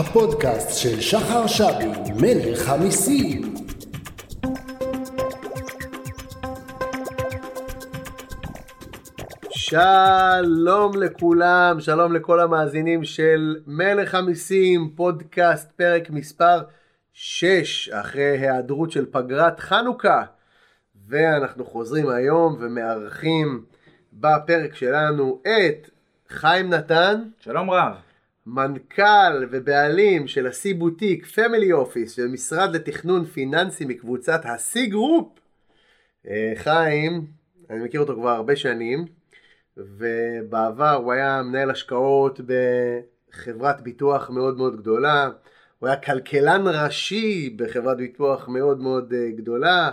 הפודקאסט של שחר שבי, מלך המיסים. שלום לכולם, שלום לכל המאזינים של מלך המיסים, פודקאסט פרק מספר 6, אחרי היעדרות של פגרת חנוכה. ואנחנו חוזרים היום ומארחים בפרק שלנו את חיים נתן, שלום רב. מנכ"ל ובעלים של השיא בוטיק family office ומשרד לתכנון פיננסי מקבוצת השיא גרופ. אה, חיים, אני מכיר אותו כבר הרבה שנים, ובעבר הוא היה מנהל השקעות בחברת ביטוח מאוד מאוד גדולה, הוא היה כלכלן ראשי בחברת ביטוח מאוד מאוד אה, גדולה,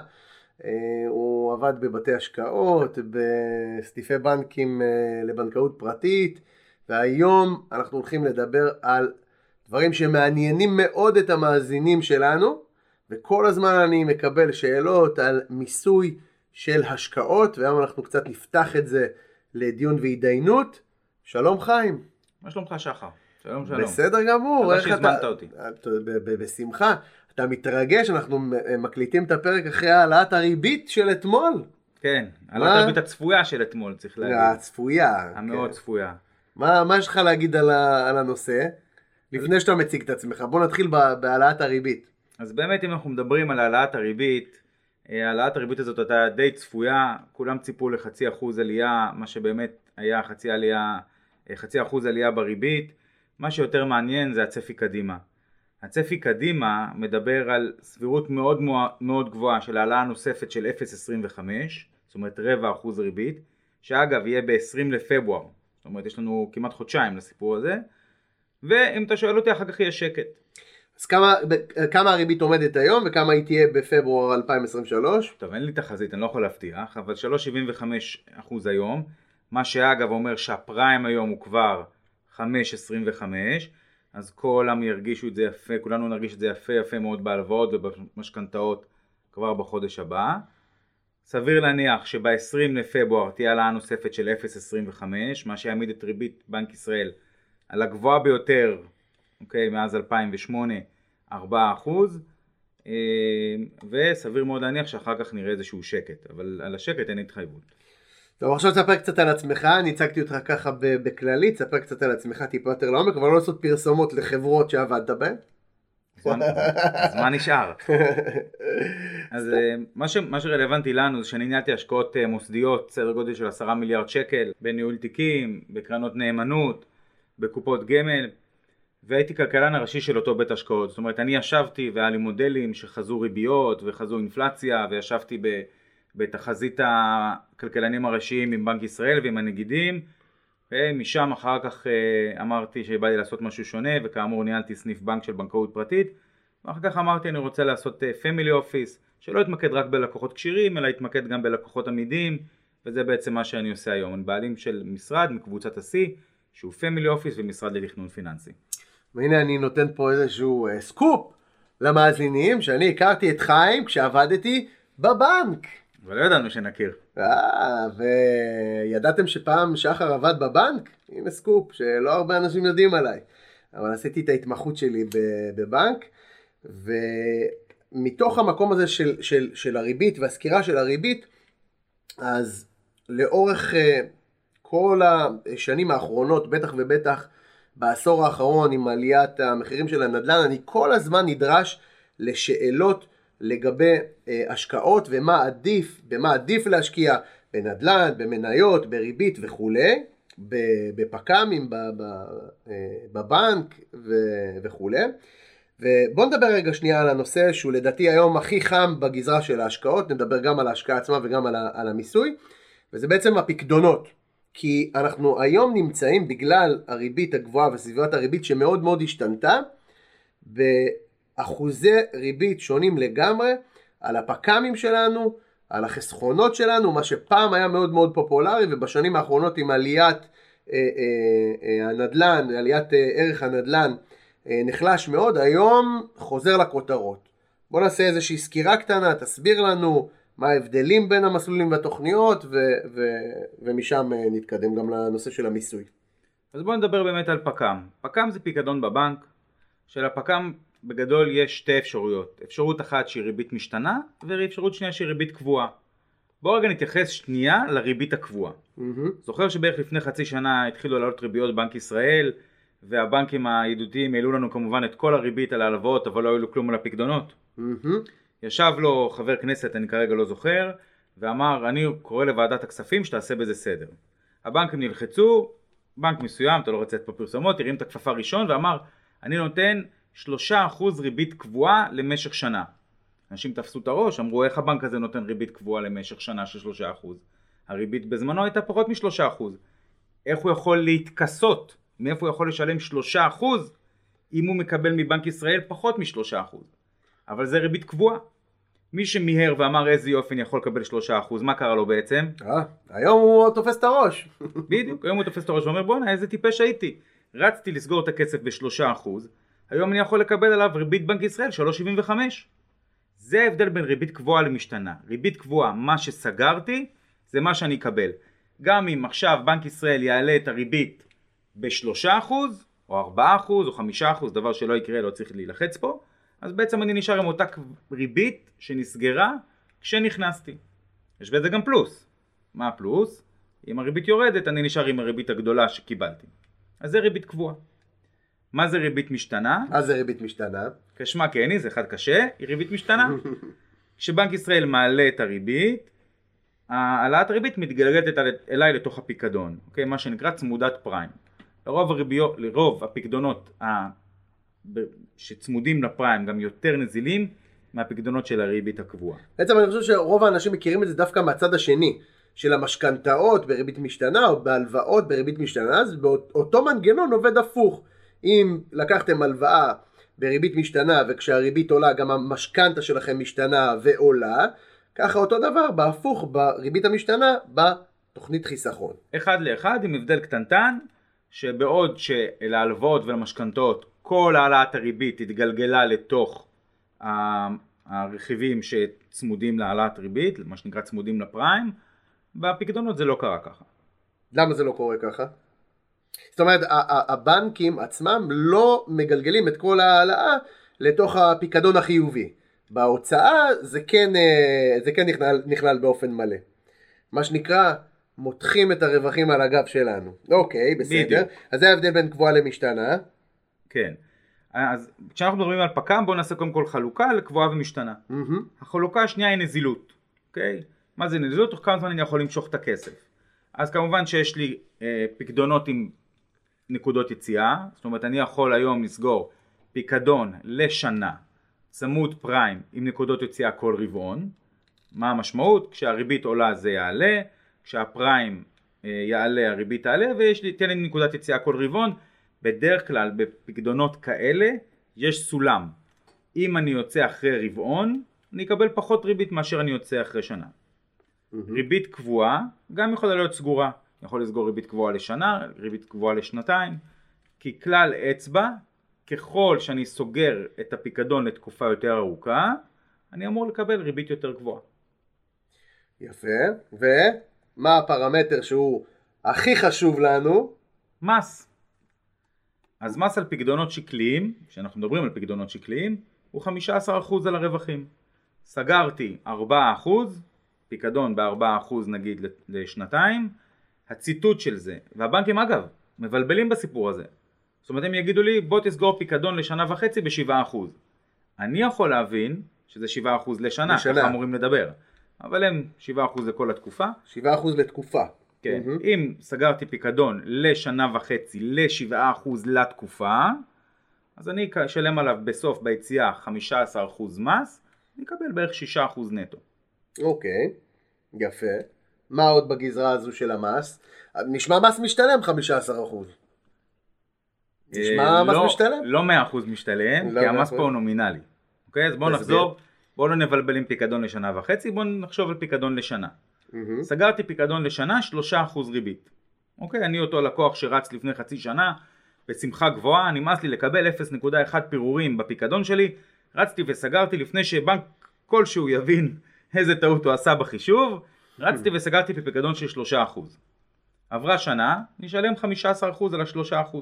אה, הוא עבד בבתי השקעות, בסניפי בנקים לבנקאות פרטית, והיום אנחנו הולכים לדבר על דברים שמעניינים מאוד את המאזינים שלנו, וכל הזמן אני מקבל שאלות על מיסוי של השקעות, והיום אנחנו קצת נפתח את זה לדיון והתדיינות. שלום חיים. מה שלומך שחר? שלום שלום. בסדר גמור. תודה שהזמנת אתה- אותי. בשמחה. אתה מתרגש, אנחנו מקליטים את הפרק אחרי העלאת הריבית של אתמול. כן, על מה? התרבית הצפויה של אתמול צריך להגיד. הצפויה. המאוד כן. צפויה. מה, מה יש לך להגיד על, ה, על הנושא? לפני שאתה מציג את עצמך, בוא נתחיל בהעלאת הריבית. אז באמת אם אנחנו מדברים על העלאת הריבית, אה, העלאת הריבית הזאת הייתה די צפויה, כולם ציפו לחצי אחוז עלייה, מה שבאמת היה חצי עלייה, אה, חצי אחוז עלייה בריבית, מה שיותר מעניין זה הצפי קדימה. הצפי קדימה מדבר על סבירות מאוד מאוד גבוהה של העלאה נוספת של 0.25, זאת אומרת רבע אחוז ריבית, שאגב יהיה ב-20 לפברואר, זאת אומרת יש לנו כמעט חודשיים לסיפור הזה, ואם אתה שואל אותי אחר כך יהיה שקט. אז כמה, כמה הריבית עומדת היום וכמה היא תהיה בפברואר 2023? טוב, אין לי תחזית, אני לא יכול להבטיח, אבל 3.75% היום, מה שאגב אומר שהפריים היום הוא כבר 5.25, אז כולם ירגישו את זה יפה, כולנו נרגיש את זה יפה יפה מאוד בהלוואות ובמשכנתאות כבר בחודש הבא. סביר להניח שב-20 לפברואר תהיה העלאה נוספת של 0.25, מה שיעמיד את ריבית בנק ישראל על הגבוהה ביותר, אוקיי, מאז 2008, 4 אחוז. אה, וסביר מאוד להניח שאחר כך נראה איזשהו שקט, אבל על השקט אין התחייבות. טוב, עכשיו תספר קצת על עצמך, אני הצגתי אותך ככה בכללי, תספר קצת על עצמך טיפה יותר לעומק, אבל לא לעשות פרסומות לחברות שעבדת בהן. מה- אז מה נשאר? אז אה, מה, ש, מה שרלוונטי לנו זה שאני ניהלתי השקעות אה, מוסדיות, סדר גודל של עשרה מיליארד שקל, בניהול תיקים, בקרנות נאמנות, בקופות גמל, והייתי כלכלן הראשי של אותו בית השקעות. זאת אומרת, אני ישבתי והיה לי מודלים שחזו ריביות וחזו אינפלציה, וישבתי ב, בתחזית הכלכלנים הראשיים עם בנק ישראל ועם הנגידים, ומשם אחר כך אה, אמרתי שבא לי לעשות משהו שונה, וכאמור ניהלתי סניף בנק של בנקאות פרטית, ואחר כך אמרתי אני רוצה לעשות family office, שלא יתמקד רק בלקוחות כשירים, אלא יתמקד גם בלקוחות אמידים, וזה בעצם מה שאני עושה היום. אני בעלים של משרד מקבוצת השיא, שהוא family office ומשרד לתכנון פיננסי. והנה אני נותן פה איזשהו אה, סקופ למאזינים, שאני הכרתי את חיים כשעבדתי בבנק. אבל לא ידענו שנכיר. אה, וידעתם שפעם שחר עבד בבנק? הנה סקופ שלא הרבה אנשים יודעים עליי. אבל עשיתי את ההתמחות שלי בבנק, ומתוך המקום הזה של, של, של הריבית והסקירה של הריבית, אז לאורך אה, כל השנים האחרונות, בטח ובטח בעשור האחרון עם עליית המחירים של הנדל"ן, אני כל הזמן נדרש לשאלות לגבי אה, השקעות ומה עדיף, במה עדיף להשקיע, בנדל"ן, במניות, בריבית וכולי, בפק"מים, אה, בבנק וכולי. ובואו נדבר רגע שנייה על הנושא שהוא לדעתי היום הכי חם בגזרה של ההשקעות, נדבר גם על ההשקעה עצמה וגם על, על המיסוי, וזה בעצם הפקדונות. כי אנחנו היום נמצאים בגלל הריבית הגבוהה וסביבת הריבית שמאוד מאוד השתנתה, באחוזי ריבית שונים לגמרי על הפק"מים שלנו, על החסכונות שלנו, מה שפעם היה מאוד מאוד פופולרי ובשנים האחרונות עם עליית אה, אה, אה, הנדל"ן, עליית אה, ערך הנדל"ן אה, נחלש מאוד, היום חוזר לכותרות. בוא נעשה איזושהי סקירה קטנה, תסביר לנו מה ההבדלים בין המסלולים והתוכניות ו- ו- ומשם אה, נתקדם גם לנושא של המיסוי. אז בואו נדבר באמת על פק"ם. פק"ם זה פיקדון בבנק, שלפק"ם בגדול יש שתי אפשרויות. אפשרות אחת שהיא ריבית משתנה, ואפשרות שנייה שהיא ריבית קבועה. בואו רגע נתייחס שנייה לריבית הקבועה. מהמם. זוכר שבערך לפני חצי שנה התחילו לעלות ריביות בנק ישראל, והבנקים הידידותיים העלו לנו כמובן את כל הריבית על ההלוואות, אבל לא העלו כלום על הפקדונות. מהמם. ישב לו חבר כנסת, אני כרגע לא זוכר, ואמר, אני קורא לוועדת הכספים שתעשה בזה סדר. הבנקים נלחצו, בנק מסוים, אתה לא רוצה לצאת פה פרסומות, הרים את הכפפה ראשון ואמר, אני נותן 3% ריבית קבועה למשך שנה. אנשים תפסו את הראש, אמרו, איך הבנק הזה נותן ריבית קבועה למשך שנה של 3%? הריבית בזמנו הייתה פחות מ-3%. איך הוא יכול להתכסות? מאיפה הוא יכול לשלם 3% אם הוא מקבל מבנק ישראל פחות מ-3%? אבל זה ריבית קבועה. מי שמיהר ואמר איזה יופי אני יכול לקבל 3%, מה קרה לו בעצם? אה, היום הוא תופס את הראש. בדיוק, היום הוא תופס את הראש ואומר בואנה איזה טיפש הייתי. רצתי לסגור את הכסף ב-3%, היום אני יכול לקבל עליו ריבית בנק ישראל 3.75. זה ההבדל בין ריבית קבועה למשתנה. ריבית קבועה, מה שסגרתי, זה מה שאני אקבל. גם אם עכשיו בנק ישראל יעלה את הריבית ב-3% או 4% או 5%, דבר שלא יקרה, לא צריך להילחץ פה, אז בעצם אני נשאר עם אותה ריבית שנסגרה כשנכנסתי. יש בזה גם פלוס. מה הפלוס? אם הריבית יורדת אני נשאר עם הריבית הגדולה שקיבלתי. אז זה ריבית קבועה. מה זה ריבית משתנה? מה זה ריבית משתנה? כשמה כן זה אחד קשה, היא ריבית משתנה. כשבנק ישראל מעלה את הריבית, העלאת הריבית מתגלגלת אל- אליי לתוך הפיקדון, אוקיי? מה שנקרא צמודת פריים. לרוב, הריביות, לרוב הפיקדונות ה- שצמודים לפריים גם יותר נזילים מהפיקדונות של הריבית הקבועה. בעצם אני חושב שרוב האנשים מכירים את זה דווקא מהצד השני, של המשכנתאות בריבית משתנה או בהלוואות בריבית משתנה, אז באותו מנגנון עובד הפוך. אם לקחתם הלוואה בריבית משתנה וכשהריבית עולה גם המשכנתה שלכם משתנה ועולה, ככה אותו דבר בהפוך בריבית המשתנה בתוכנית חיסכון. אחד לאחד עם הבדל קטנטן, שבעוד שלהלוואות ולמשכנתאות כל העלאת הריבית התגלגלה לתוך הרכיבים שצמודים להעלאת ריבית, מה שנקרא צמודים לפריים, בפקדונות זה לא קרה ככה. למה זה לא קורה ככה? זאת אומרת, הבנקים עצמם לא מגלגלים את כל ההעלאה לתוך הפיקדון החיובי. בהוצאה זה כן, אה, זה כן נכלל, נכלל באופן מלא. מה שנקרא, מותחים את הרווחים על הגב שלנו. אוקיי, בסדר. בדיוק. אז זה ההבדל בין קבועה למשתנה. כן. אז כשאנחנו מדברים על פק"ם בואו נעשה קודם כל חלוקה לקבועה ומשתנה. מהמם. החלוקה השנייה היא נזילות, אוקיי? מה זה נזילות? תוך כמה זמן אני יכול למשוך את הכסף. אז כמובן שיש לי אה, פקדונות עם נקודות יציאה, זאת אומרת אני יכול היום לסגור פיקדון לשנה, צמוד פריים עם נקודות יציאה כל רבעון. מה המשמעות? כשהריבית עולה זה יעלה, כשהפריים אה, יעלה הריבית תעלה ויש לי, תן לי נקודת יציאה כל רבעון. בדרך כלל בפקדונות כאלה יש סולם. אם אני יוצא אחרי רבעון, אני אקבל פחות ריבית מאשר אני יוצא אחרי שנה. ריבית קבועה גם יכולה להיות סגורה. אני יכול לסגור ריבית קבועה לשנה, ריבית קבועה לשנתיים, כי כלל אצבע, ככל שאני סוגר את הפיקדון לתקופה יותר ארוכה, אני אמור לקבל ריבית יותר גבוהה. יפה. ומה הפרמטר שהוא הכי חשוב לנו? מס. אז מס על פקדונות שקליים, כשאנחנו מדברים על פקדונות שקליים, הוא 15% על הרווחים. סגרתי 4%, פיקדון ב-4% נגיד לשנתיים, הציטוט של זה, והבנקים אגב, מבלבלים בסיפור הזה. זאת אומרת הם יגידו לי בוא תסגור פיקדון לשנה וחצי ב-7%. אני יכול להבין שזה 7% לשנה, לשנה. ככה אמורים לדבר. אבל הם 7% לכל התקופה, 7% לתקופה. כן. מהמם. אם סגרתי פיקדון לשנה וחצי ל-7% לתקופה, אז אני אשלם עליו בסוף ביציאה 15% מס, אני אקבל בערך 6% נטו. אוקיי, יפה. מה עוד בגזרה הזו של המס? נשמע מס משתלם 15%. נשמע אה, מס לא- משתלם? לא 100% משתלם, לא כי המס 100%. פה הוא נומינלי. אוקיי, אז בואו. נחזור, בואו לא נבלבל עם פיקדון לשנה וחצי, בואו נחשוב על פיקדון לשנה. מהמם. סגרתי פיקדון לשנה 3% ריבית. אוקיי, אני אותו לקוח שרץ לפני חצי שנה בשמחה גבוהה, נמאס לי לקבל 0.1 פירורים בפיקדון שלי, רצתי וסגרתי לפני שבנק כלשהו יבין איזה טעות הוא עשה בחישוב, רצתי וסגרתי בפיקדון של 3%. עברה שנה, נשלם 15% על ה-3%.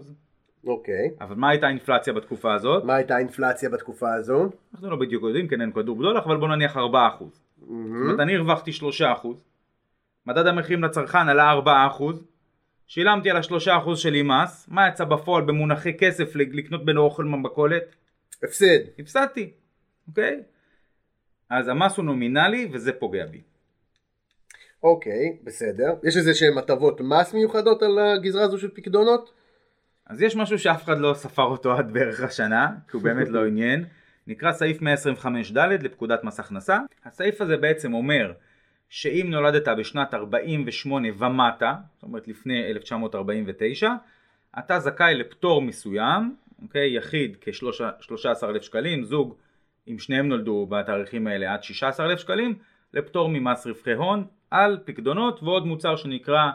אוקיי. אבל מה הייתה האינפלציה בתקופה הזאת? מה הייתה האינפלציה בתקופה הזו? אנחנו לא בדיוק יודעים, כן אין כדור בדולח, אבל בוא נניח 4%. זאת אומרת, אני הרווחתי 3%, מדד המחירים לצרכן עלה 4%, שילמתי על ה-3% שלי מס, מה יצא בפועל במונחי כסף לקנות בין אוכל במכולת? הפסד. הפסדתי, אוקיי? אז המס הוא נומינלי וזה פוגע בי. אוקיי, בסדר. יש איזה שהן הטבות מס מיוחדות על הגזרה הזו של פקדונות? אז יש משהו שאף אחד לא ספר אותו עד בערך השנה, כי הוא באמת לא עניין, נקרא סעיף 125ד לפקודת מס הכנסה. הסעיף הזה בעצם אומר שאם נולדת בשנת 48 ומטה, זאת אומרת לפני 1949, אתה זכאי לפטור מסוים, אוקיי, יחיד כ-13,000 שקלים, זוג אם שניהם נולדו בתאריכים האלה עד 16,000 שקלים, לפטור ממס רווחי הון על פקדונות ועוד מוצר שנקרא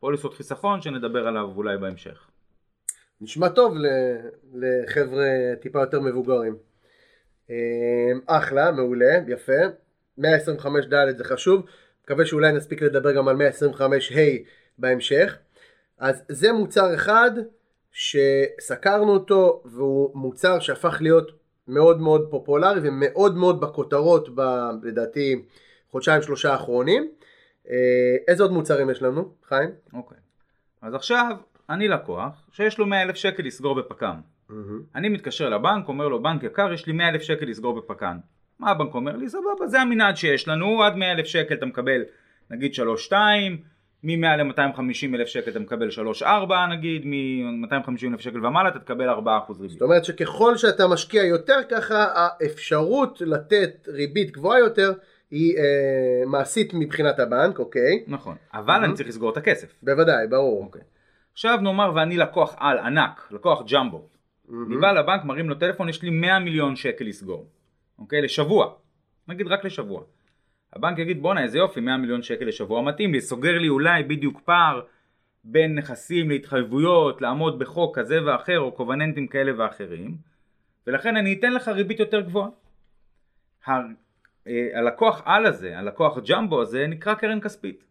פוליסות חיסכון שנדבר עליו אולי בהמשך. נשמע טוב לחבר'ה טיפה יותר מבוגרים. אמ, אחלה, מעולה, יפה. 125 ד' זה חשוב, מקווה שאולי נספיק לדבר גם על 125 ה' בהמשך. אז זה מוצר אחד שסקרנו אותו והוא מוצר שהפך להיות מאוד מאוד פופולרי ומאוד מאוד בכותרות ב, לדעתי חודשיים שלושה האחרונים. אה, איזה עוד מוצרים יש לנו, חיים? אוקיי. אז עכשיו אני לקוח שיש לו 100 אלף שקל לסגור בפק"ם. Mm-hmm. אני מתקשר לבנק, אומר לו בנק יקר יש לי 100 אלף שקל לסגור בפק"ם. מה הבנק אומר לי? סבבה זה המנעד שיש לנו עד 100 אלף שקל אתה מקבל נגיד 3-2 מ-100 ל-250 אלף שקל אתה מקבל 3-4 נגיד, מ-250 אלף שקל ומעלה אתה תקבל 4% ריבית. זאת אומרת שככל שאתה משקיע יותר ככה האפשרות לתת ריבית גבוהה יותר היא אה, מעשית מבחינת הבנק, אוקיי? נכון, אבל mm-hmm. אני צריך לסגור את הכסף. בוודאי, ברור. אוקיי. עכשיו נאמר ואני לקוח על ענק, לקוח ג'מבו. Mm-hmm. אני בא לבנק, מרים לו טלפון, יש לי 100 מיליון שקל לסגור. אוקיי? לשבוע. נגיד רק לשבוע. הבנק יגיד בואנה איזה יופי 100 מיליון שקל לשבוע מתאים לי, סוגר לי אולי בדיוק פער בין נכסים להתחייבויות, לעמוד בחוק כזה ואחר או קובננטים כאלה ואחרים ולכן אני אתן לך ריבית יותר גבוהה. אה, הלקוח על הזה, הלקוח ג'מבו הזה נקרא קרן כספית.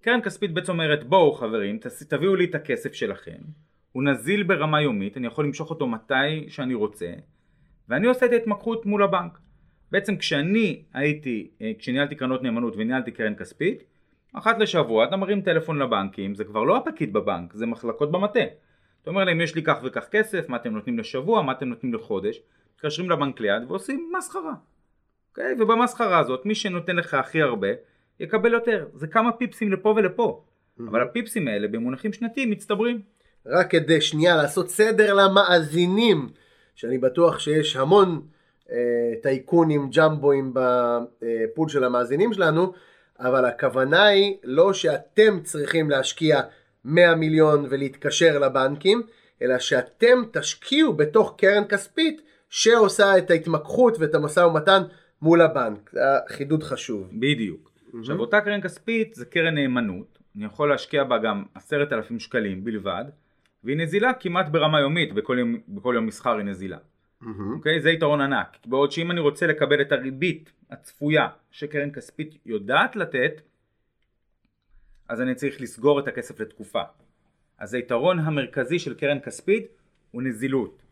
קרן כספית בעצם אומרת בואו חברים תביאו לי את הכסף שלכם, הוא נזיל ברמה יומית, אני יכול למשוך אותו מתי שאני רוצה ואני עושה את ההתמקחות מול הבנק. בעצם כשאני הייתי, אה, כשניהלתי קרנות נאמנות וניהלתי קרן כספית, אחת לשבוע אתה מרים טלפון לבנקים, זה כבר לא הפקיד בבנק, זה מחלקות במטה. אתה אומר להם יש לי כך וכך כסף, מה אתם נותנים לשבוע, מה אתם נותנים לחודש, מתקשרים לבנק ליד ועושים מסחרה. אוקיי? ובמסחרה הזאת מי שנותן לך הכי הרבה יקבל יותר, זה כמה פיפסים לפה ולפה. אבל הפיפסים האלה במונחים שנתיים מצטברים. רק כדי שנייה לעשות סדר למאזינים, שאני בטוח שיש המון אה, טייקונים, ג'מבואים בפול של המאזינים שלנו, אבל הכוונה היא לא שאתם צריכים להשקיע 100 מיליון ולהתקשר לבנקים, אלא שאתם תשקיעו בתוך קרן כספית שעושה את ההתמקחות ואת המשא ומתן מול הבנק. זה חידוד חשוב. בדיוק. Mm-hmm. עכשיו אותה קרן כספית זה קרן נאמנות, אני יכול להשקיע בה גם עשרת אלפים שקלים בלבד, והיא נזילה כמעט ברמה יומית, בכל יום, בכל יום מסחר היא נזילה. Mm-hmm. אוקיי? זה יתרון ענק. בעוד שאם אני רוצה לקבל את הריבית הצפויה שקרן כספית יודעת לתת, אז אני צריך לסגור את הכסף לתקופה. אז היתרון המרכזי של קרן כספית הוא נזילות.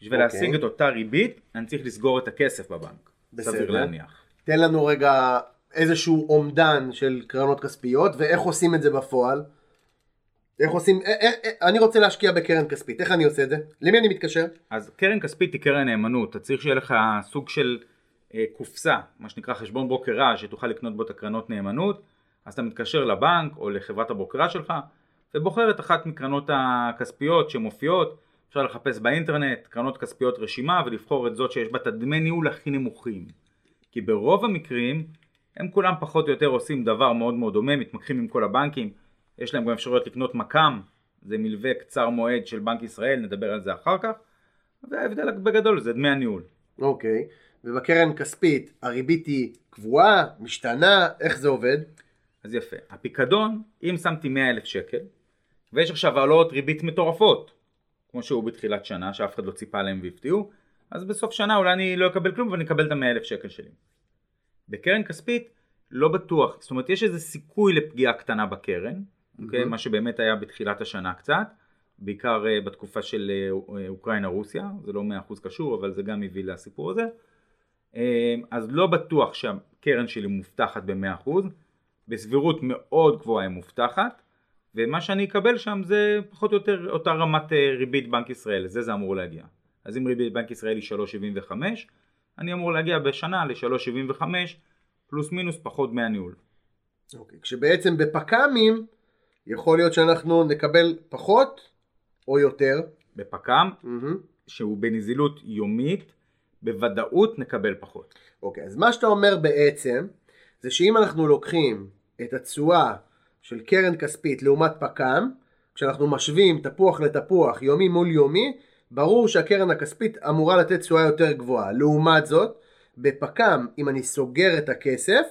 בשביל okay. אוקיי. להשיג את אותה ריבית, אני צריך לסגור את הכסף בבנק. סביר להניח. תן לנו רגע איזשהו אומדן של קרנות כספיות, ואיך עושים את זה בפועל. איך עושים, איך, איך, אני רוצה להשקיע בקרן כספית, איך אני עושה את זה? למי אני מתקשר? אז קרן כספית היא קרן נאמנות, אתה צריך שיהיה לך סוג של אה, קופסה, מה שנקרא חשבון ברוקראז' שתוכל לקנות בו את הקרנות נאמנות, אז אתה מתקשר לבנק או לחברת הברוקראז' שלך ובוחר את אחת מקרנות הכספיות שמופיעות, אפשר לחפש באינטרנט קרנות כספיות רשימה ולבחור את זאת שיש בה את הדמי ניהול הכי נמוכים. כי ברוב המקרים הם כולם פחות או יותר עושים דבר מאוד מאוד דומה, מתמקחים עם כל הבנקים, יש להם גם אפשרויות לקנות מק"מ, זה מלווה קצר מועד של בנק ישראל, נדבר על זה אחר כך, וההבדל בגדול זה דמי הניהול. אוקיי, ובקרן כספית הריבית היא קבועה, משתנה, איך זה עובד? אז יפה, הפיקדון, אם שמתי 100 אלף שקל, ויש עכשיו העלות ריבית מטורפות, כמו שהוא בתחילת שנה, שאף אחד לא ציפה להם והפתיעו, אז בסוף שנה אולי אני לא אקבל כלום ואני אקבל את ה-100 אלף שקל שלי. בקרן כספית לא בטוח, זאת אומרת יש איזה סיכוי לפגיעה קטנה בקרן, אוקיי? מה שבאמת היה בתחילת השנה קצת, בעיקר אה, בתקופה של אה, אוקראינה-רוסיה, זה לא 100% קשור, אבל זה גם הביא לסיפור הזה. אה, אז לא בטוח שהקרן שלי מובטחת ב-100%, בסבירות מאוד גבוהה היא מובטחת, ומה שאני אקבל שם זה פחות או יותר אותה רמת ריבית בנק ישראל, לזה זה אמור להגיע. אז אם ריבית בנק ישראל היא 3.75, אני אמור להגיע בשנה ל-3.75 פלוס מינוס פחות דמי הניהול. אוקיי, כשבעצם בפק"מים יכול להיות שאנחנו נקבל פחות או יותר. בפק"ם, מהמם. שהוא בנזילות יומית, בוודאות נקבל פחות. אוקיי, אז מה שאתה אומר בעצם, זה שאם אנחנו לוקחים את התשואה של קרן כספית לעומת פק"ם, כשאנחנו משווים תפוח לתפוח, יומי מול יומי, ברור שהקרן הכספית אמורה לתת תשואה יותר גבוהה. לעומת זאת, בפק"ם, אם אני סוגר את הכסף,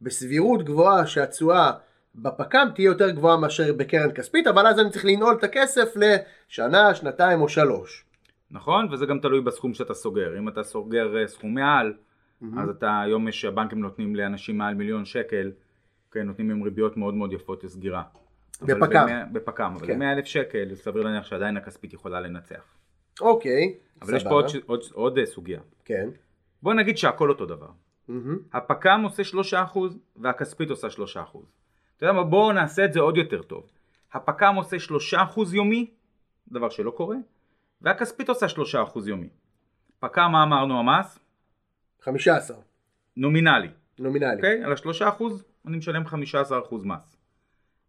בסבירות גבוהה שהתשואה בפק"ם תהיה יותר גבוהה מאשר בקרן כספית, אבל אז אני צריך לנעול את הכסף לשנה, שנתיים או שלוש. נכון? וזה גם תלוי בסכום שאתה סוגר. אם אתה סוגר אה, סכומי על, אז אתה, היום יש, הבנקים נותנים לאנשים מעל מיליון שקל, כן, נותנים להם ריביות מאוד מאוד יפות לסגירה. בפק"ם. בפק"ם, אבל כן. ב-100 אלף שקל, סביר להניח שעדיין הכספית יכולה לנצח. אוקיי, אבל יש פה סבבה. עוד, עוד, עוד אה, סוגיה. כן. בוא נגיד שהכל אותו דבר. מהמם. הפק"ם עושה 3% והכספית עושה 3%. אתה יודע מה? בואו נעשה את זה עוד יותר טוב. הפק"ם עושה 3% יומי, דבר שלא קורה, והכספית עושה 3% יומי. פק"ם, מה אמרנו המס? 15, נומינלי. נומינלי. אוקיי? על ה-3% אני משלם 15% מס.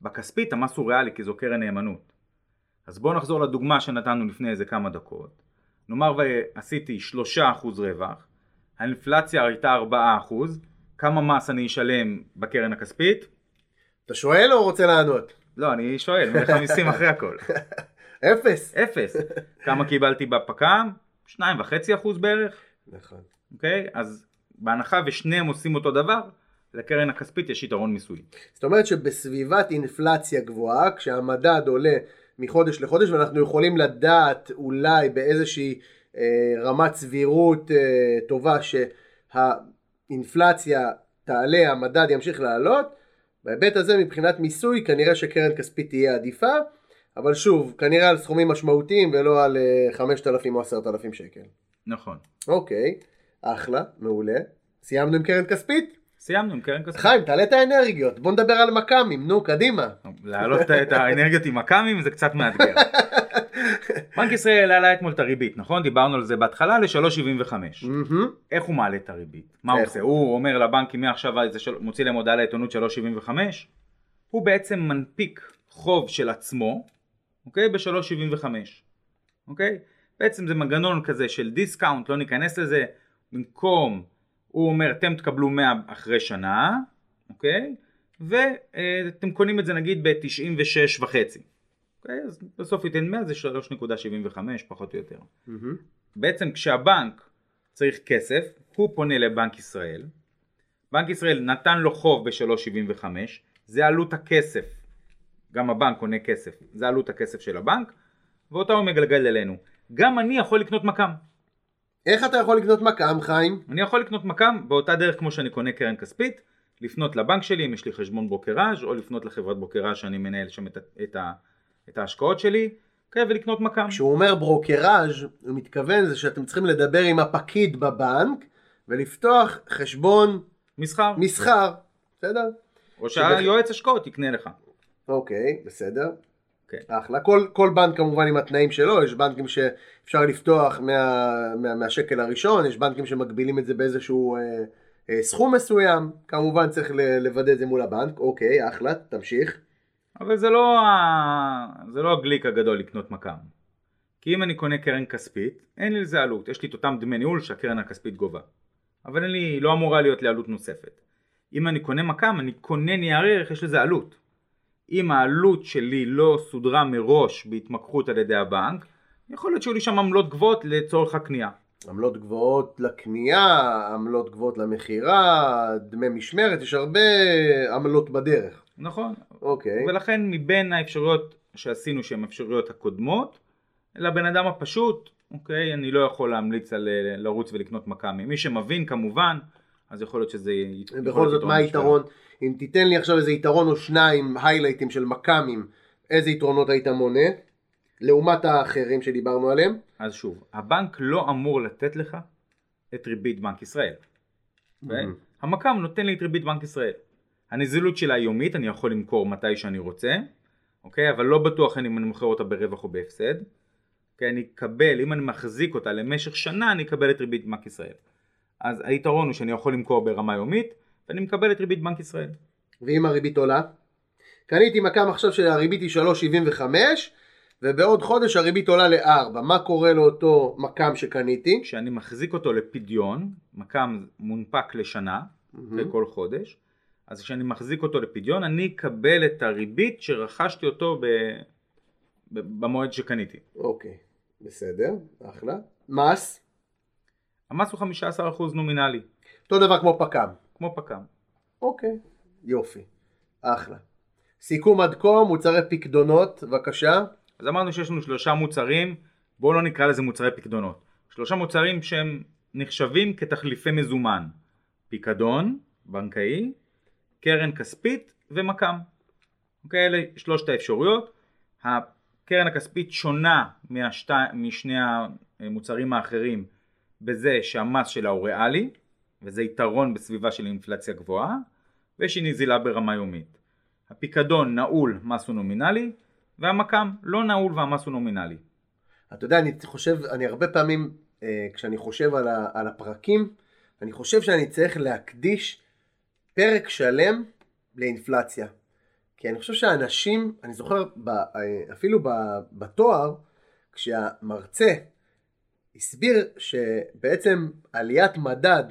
בכספית המס הוא ריאלי כי זו קרן נאמנות. אז בואו נחזור לדוגמה שנתנו לפני איזה כמה דקות. נאמר ועשיתי 3% רווח, האינפלציה הייתה 4%, כמה מס אני אשלם בקרן הכספית? אתה שואל או רוצה לענות? לא, אני שואל, מלך המיסים אחרי הכל. אפס. אפס. כמה קיבלתי בפק"ם? 2.5% בערך, נכון. אוקיי? אז בהנחה ושניהם עושים אותו דבר, לקרן הכספית יש יתרון מיסוי. זאת אומרת שבסביבת אינפלציה גבוהה, כשהמדד עולה מחודש לחודש, ואנחנו יכולים לדעת אולי באיזושהי אה, רמת סבירות אה, טובה שהאינפלציה תעלה, המדד ימשיך לעלות, בהיבט הזה מבחינת מיסוי כנראה שקרן כספית תהיה עדיפה, אבל שוב, כנראה על סכומים משמעותיים ולא על אה, 5,000 או 10,000 שקל. נכון. אוקיי, אחלה, מעולה. סיימנו עם קרן כספית? סיימנו עם קרן כספית. חיים, תעלה את האנרגיות, בוא נדבר על מכ"מים, נו, קדימה. להעלות את האנרגיות עם מכ"מים זה קצת מאתגר. בנק ישראל העלה אתמול את הריבית, נכון? דיברנו על זה בהתחלה ל-3.75. מהמם. איך הוא מעלה את הריבית? מה הוא עושה? הוא אומר לבנקים מעכשיו. מוציא להם הודעה לעיתונות 3.75? הוא בעצם מנפיק חוב של עצמו, אוקיי? ב-3.75. אוקיי? בעצם זה מנגנון כזה של discount, לא ניכנס לזה, במקום, הוא אומר אתם תקבלו 100 אחרי שנה, אוקיי? ואתם קונים את זה נגיד ב-96 וחצי. אוקיי? אז בסוף ייתן 100 זה 3.75 פחות או יותר. מהמם. בעצם כשהבנק צריך כסף, הוא פונה לבנק ישראל, בנק ישראל נתן לו חוב ב-3.75, זה עלות הכסף, גם הבנק קונה כסף, זה עלות הכסף של הבנק, ואותה הוא מגלגל אלינו. גם אני יכול לקנות מק"מ, איך אתה יכול לקנות מכ"ם, חיים? אני יכול לקנות מק"מ באותה דרך כמו שאני קונה קרן כספית, לפנות לבנק שלי אם יש לי חשבון ברוקראז' או לפנות לחברת ברוקראז' שאני מנהל שם את, את, את ההשקעות שלי, אוקיי, ולקנות מק"מ. כשהוא אומר ברוקראז' הוא מתכוון זה שאתם צריכים לדבר עם הפקיד בבנק ולפתוח חשבון מסחר, מסחר, בסדר? או שהיועץ השקעות יקנה לך. אוקיי, בסדר. כן. אחלה. כל, כל בנק כמובן עם התנאים שלו, יש בנקים שאפשר לפתוח מה, מה, מהשקל הראשון, יש בנקים שמגבילים את זה באיזשהו אה, אה, סכום מסוים, כמובן צריך לוודא את זה מול הבנק, אוקיי, אחלה, תמשיך. אבל זה לא, ה... זה לא הגליק הגדול לקנות מק"מ. כי אם אני קונה קרן כספית, אין לי לזה עלות. יש לי את אותם דמי ניהול שהקרן הכספית גובה. אבל אין לי, לא אמורה להיות לי עלות נוספת. אם אני קונה מק"מ, אני קונה נייר ערך, יש לזה עלות. אם העלות שלי לא סודרה מראש בהתמקחות על ידי הבנק, יכול להיות שיהיו לי שם עמלות גבוהות לצורך הקנייה. עמלות גבוהות לקנייה, עמלות גבוהות למכירה, דמי משמרת, יש הרבה עמלות בדרך. נכון. אוקיי. ולכן מבין האפשרויות שעשינו שהן האפשרויות הקודמות, לבן אדם הפשוט, אוקיי, אני לא יכול להמליץ על אה, לרוץ ולקנות מכ"מים. מי שמבין כמובן, אז יכול להיות שזה... בכל זאת, מה. היתרון? אם תיתן לי עכשיו איזה יתרון או שניים, היילייטים של מכ"מים, איזה יתרונות היית מונה? לעומת האחרים שדיברנו עליהם. אז שוב, הבנק לא אמור לתת לך את ריבית בנק ישראל. המקם נותן לי את ריבית בנק ישראל. הנזילות שלה יומית, אני יכול למכור מתי שאני רוצה, אוקיי? אבל לא בטוח אם אני מוכר אותה ברווח או בהפסד. אוקיי? אני אקבל, אם אני מחזיק אותה למשך שנה, אני אקבל את ריבית בנק ישראל. אז היתרון הוא שאני יכול למכור ברמה יומית, ואני מקבל את ריבית בנק ישראל. ואם הריבית עולה? קניתי מקם עכשיו שהריבית היא 3.75 ובעוד חודש הריבית עולה ל-4. מה קורה לאותו מקם שקניתי? כשאני מחזיק אותו לפדיון, מקם מונפק לשנה, לכל חודש, אז כשאני מחזיק אותו לפדיון, אני אקבל את הריבית שרכשתי אותו ב... ב... במועד שקניתי. אוקיי, בסדר, אחלה. מס? המס הוא 15% נומינלי, אותו דבר כמו פק"ם. כמו פק"ם. אוקיי, יופי, אחלה. סיכום עד כה, מוצרי פקדונות, בבקשה. אז אמרנו שיש לנו שלושה מוצרים, בואו לא נקרא לזה מוצרי פקדונות. שלושה מוצרים שהם נחשבים כתחליפי מזומן. פיקדון, בנקאי, קרן כספית ומק"מ. אוקיי, אלה שלושת האפשרויות. הקרן הכספית שונה מהשתי, משני המוצרים האחרים בזה שהמס שלה הוא ריאלי, וזה יתרון בסביבה של אינפלציה גבוהה, ושהיא נזילה ברמה יומית. הפיקדון נעול, מס הוא נומינלי, והמק"מ לא נעול והמס הוא נומינלי. אתה יודע, אני חושב, אני הרבה פעמים, אה, כשאני חושב על, ה, על הפרקים, אני חושב שאני צריך להקדיש פרק שלם לאינפלציה. כי אני חושב שהאנשים, אני זוכר ב, אה, אפילו ב, בתואר, כשהמרצה הסביר שבעצם עליית מדד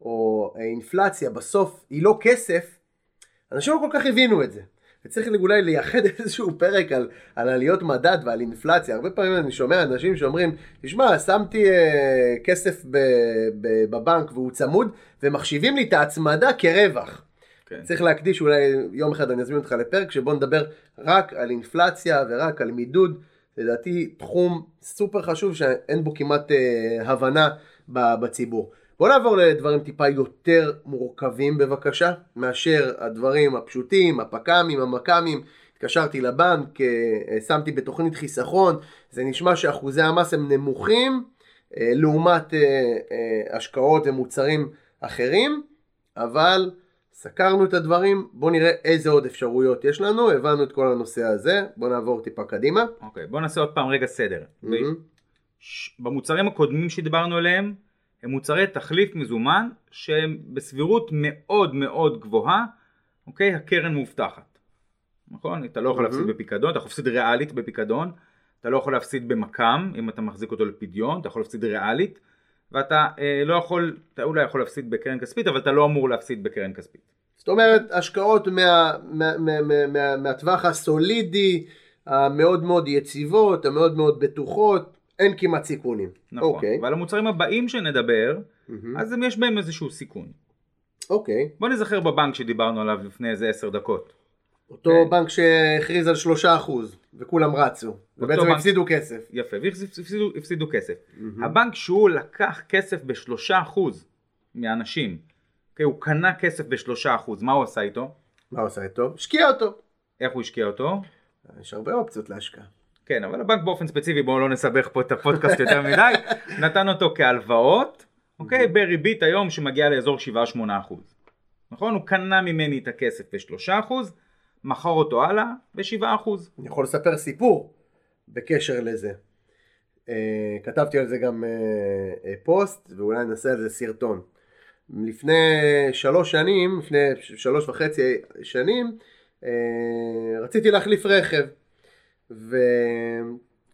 או אינפלציה בסוף היא לא כסף, אנשים לא כל כך הבינו את זה. וצריך אולי לייחד איזשהו פרק על, על עליות מדד ועל אינפלציה. הרבה פעמים אני שומע אנשים שאומרים, תשמע, שמתי אה, כסף ב, ב, בבנק והוא צמוד, ומחשיבים לי את ההצמדה כרווח. כן. צריך להקדיש אולי יום אחד אני אזמין אותך לפרק שבו נדבר רק על אינפלציה ורק על מידוד. לדעתי תחום סופר חשוב שאין בו כמעט אה, הבנה בציבור. בוא נעבור לדברים טיפה יותר מורכבים בבקשה, מאשר הדברים הפשוטים, הפק"מים, המק"מים. התקשרתי לבנק, אה, שמתי בתוכנית חיסכון, זה נשמע שאחוזי המס הם נמוכים אה, לעומת אה, השקעות ומוצרים אחרים, אבל סקרנו את הדברים, בואו נראה איזה עוד אפשרויות יש לנו, הבנו את כל הנושא הזה, בואו נעבור טיפה קדימה. אוקיי, okay, בואו נעשה עוד פעם רגע סדר. Mm-hmm. במוצרים הקודמים שדיברנו עליהם, הם מוצרי תחליף מזומן שהם בסבירות מאוד מאוד גבוהה, אוקיי? הקרן מאובטחת. נכון? אתה לא יכול להפסיד mm-hmm. בפיקדון, אתה יכול להפסיד ריאלית בפיקדון, אתה לא יכול להפסיד במק"מ אם אתה מחזיק אותו לפדיון, אתה יכול להפסיד ריאלית, ואתה אה, לא יכול, אתה אולי יכול להפסיד בקרן כספית, אבל אתה לא אמור להפסיד בקרן כספית. זאת אומרת, השקעות מה, מה, מה, מה, מה, מהטווח הסולידי, המאוד מאוד יציבות, המאוד מאוד בטוחות, אין כמעט סיכונים. נכון, okay. אוקיי. אבל המוצרים הבאים שנדבר, mm-hmm. אז יש בהם איזשהו סיכון. אוקיי. Okay. בוא נזכר בבנק שדיברנו עליו לפני איזה עשר דקות. אותו okay. בנק שהכריז על שלושה אחוז, וכולם רצו, ובעצם בנק... הפסידו כסף. יפה, והפסידו הפסידו כסף. Mm-hmm. הבנק שהוא לקח כסף בשלושה אחוז מהאנשים, okay, אוקיי? הוא קנה כסף בשלושה אחוז, מה הוא עשה איתו? מה הוא עשה איתו? השקיע אותו. איך הוא השקיע אותו? יש הרבה אופציות להשקעה. כן, אבל הבנק באופן ספציפי, בואו לא נסבך פה את הפודקאסט יותר מדי, נתן אותו כהלוואות, אוקיי, בריבית היום שמגיעה לאזור 7-8 אחוז. נכון? הוא קנה ממני את הכסף ב-3 אחוז, מכר אותו הלאה ב-7 אחוז. אני יכול לספר סיפור בקשר לזה. Uh, כתבתי על זה גם uh, uh, פוסט, ואולי נעשה על זה סרטון. לפני שלוש שנים, לפני שלוש וחצי שנים, uh, רציתי להחליף רכב.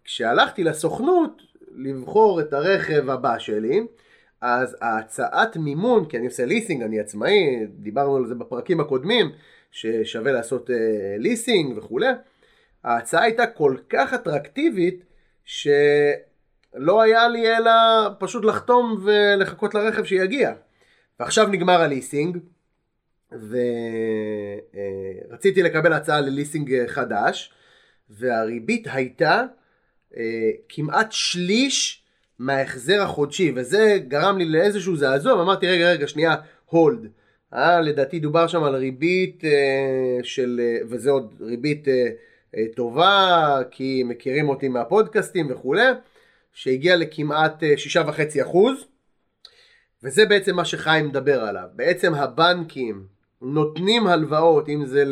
וכשהלכתי לסוכנות לבחור את הרכב הבא שלי, אז ההצעת מימון, כי אני עושה ליסינג, אני עצמאי, דיברנו על זה בפרקים הקודמים, ששווה לעשות uh, ליסינג וכולי, ההצעה הייתה כל כך אטרקטיבית, שלא היה לי אלא פשוט לחתום ולחכות לרכב שיגיע. ועכשיו נגמר הליסינג, ורציתי uh, לקבל הצעה לליסינג חדש, והריבית הייתה אה, כמעט שליש מההחזר החודשי, וזה גרם לי לאיזשהו זעזוע, ואמרתי רגע רגע שנייה, הולד. אה, לדעתי דובר שם על ריבית אה, של, אה, וזה עוד ריבית אה, אה, טובה, כי מכירים אותי מהפודקאסטים וכולי, שהגיע לכמעט אה, שישה וחצי אחוז, וזה בעצם מה שחיים מדבר עליו. בעצם הבנקים נותנים הלוואות, אם זה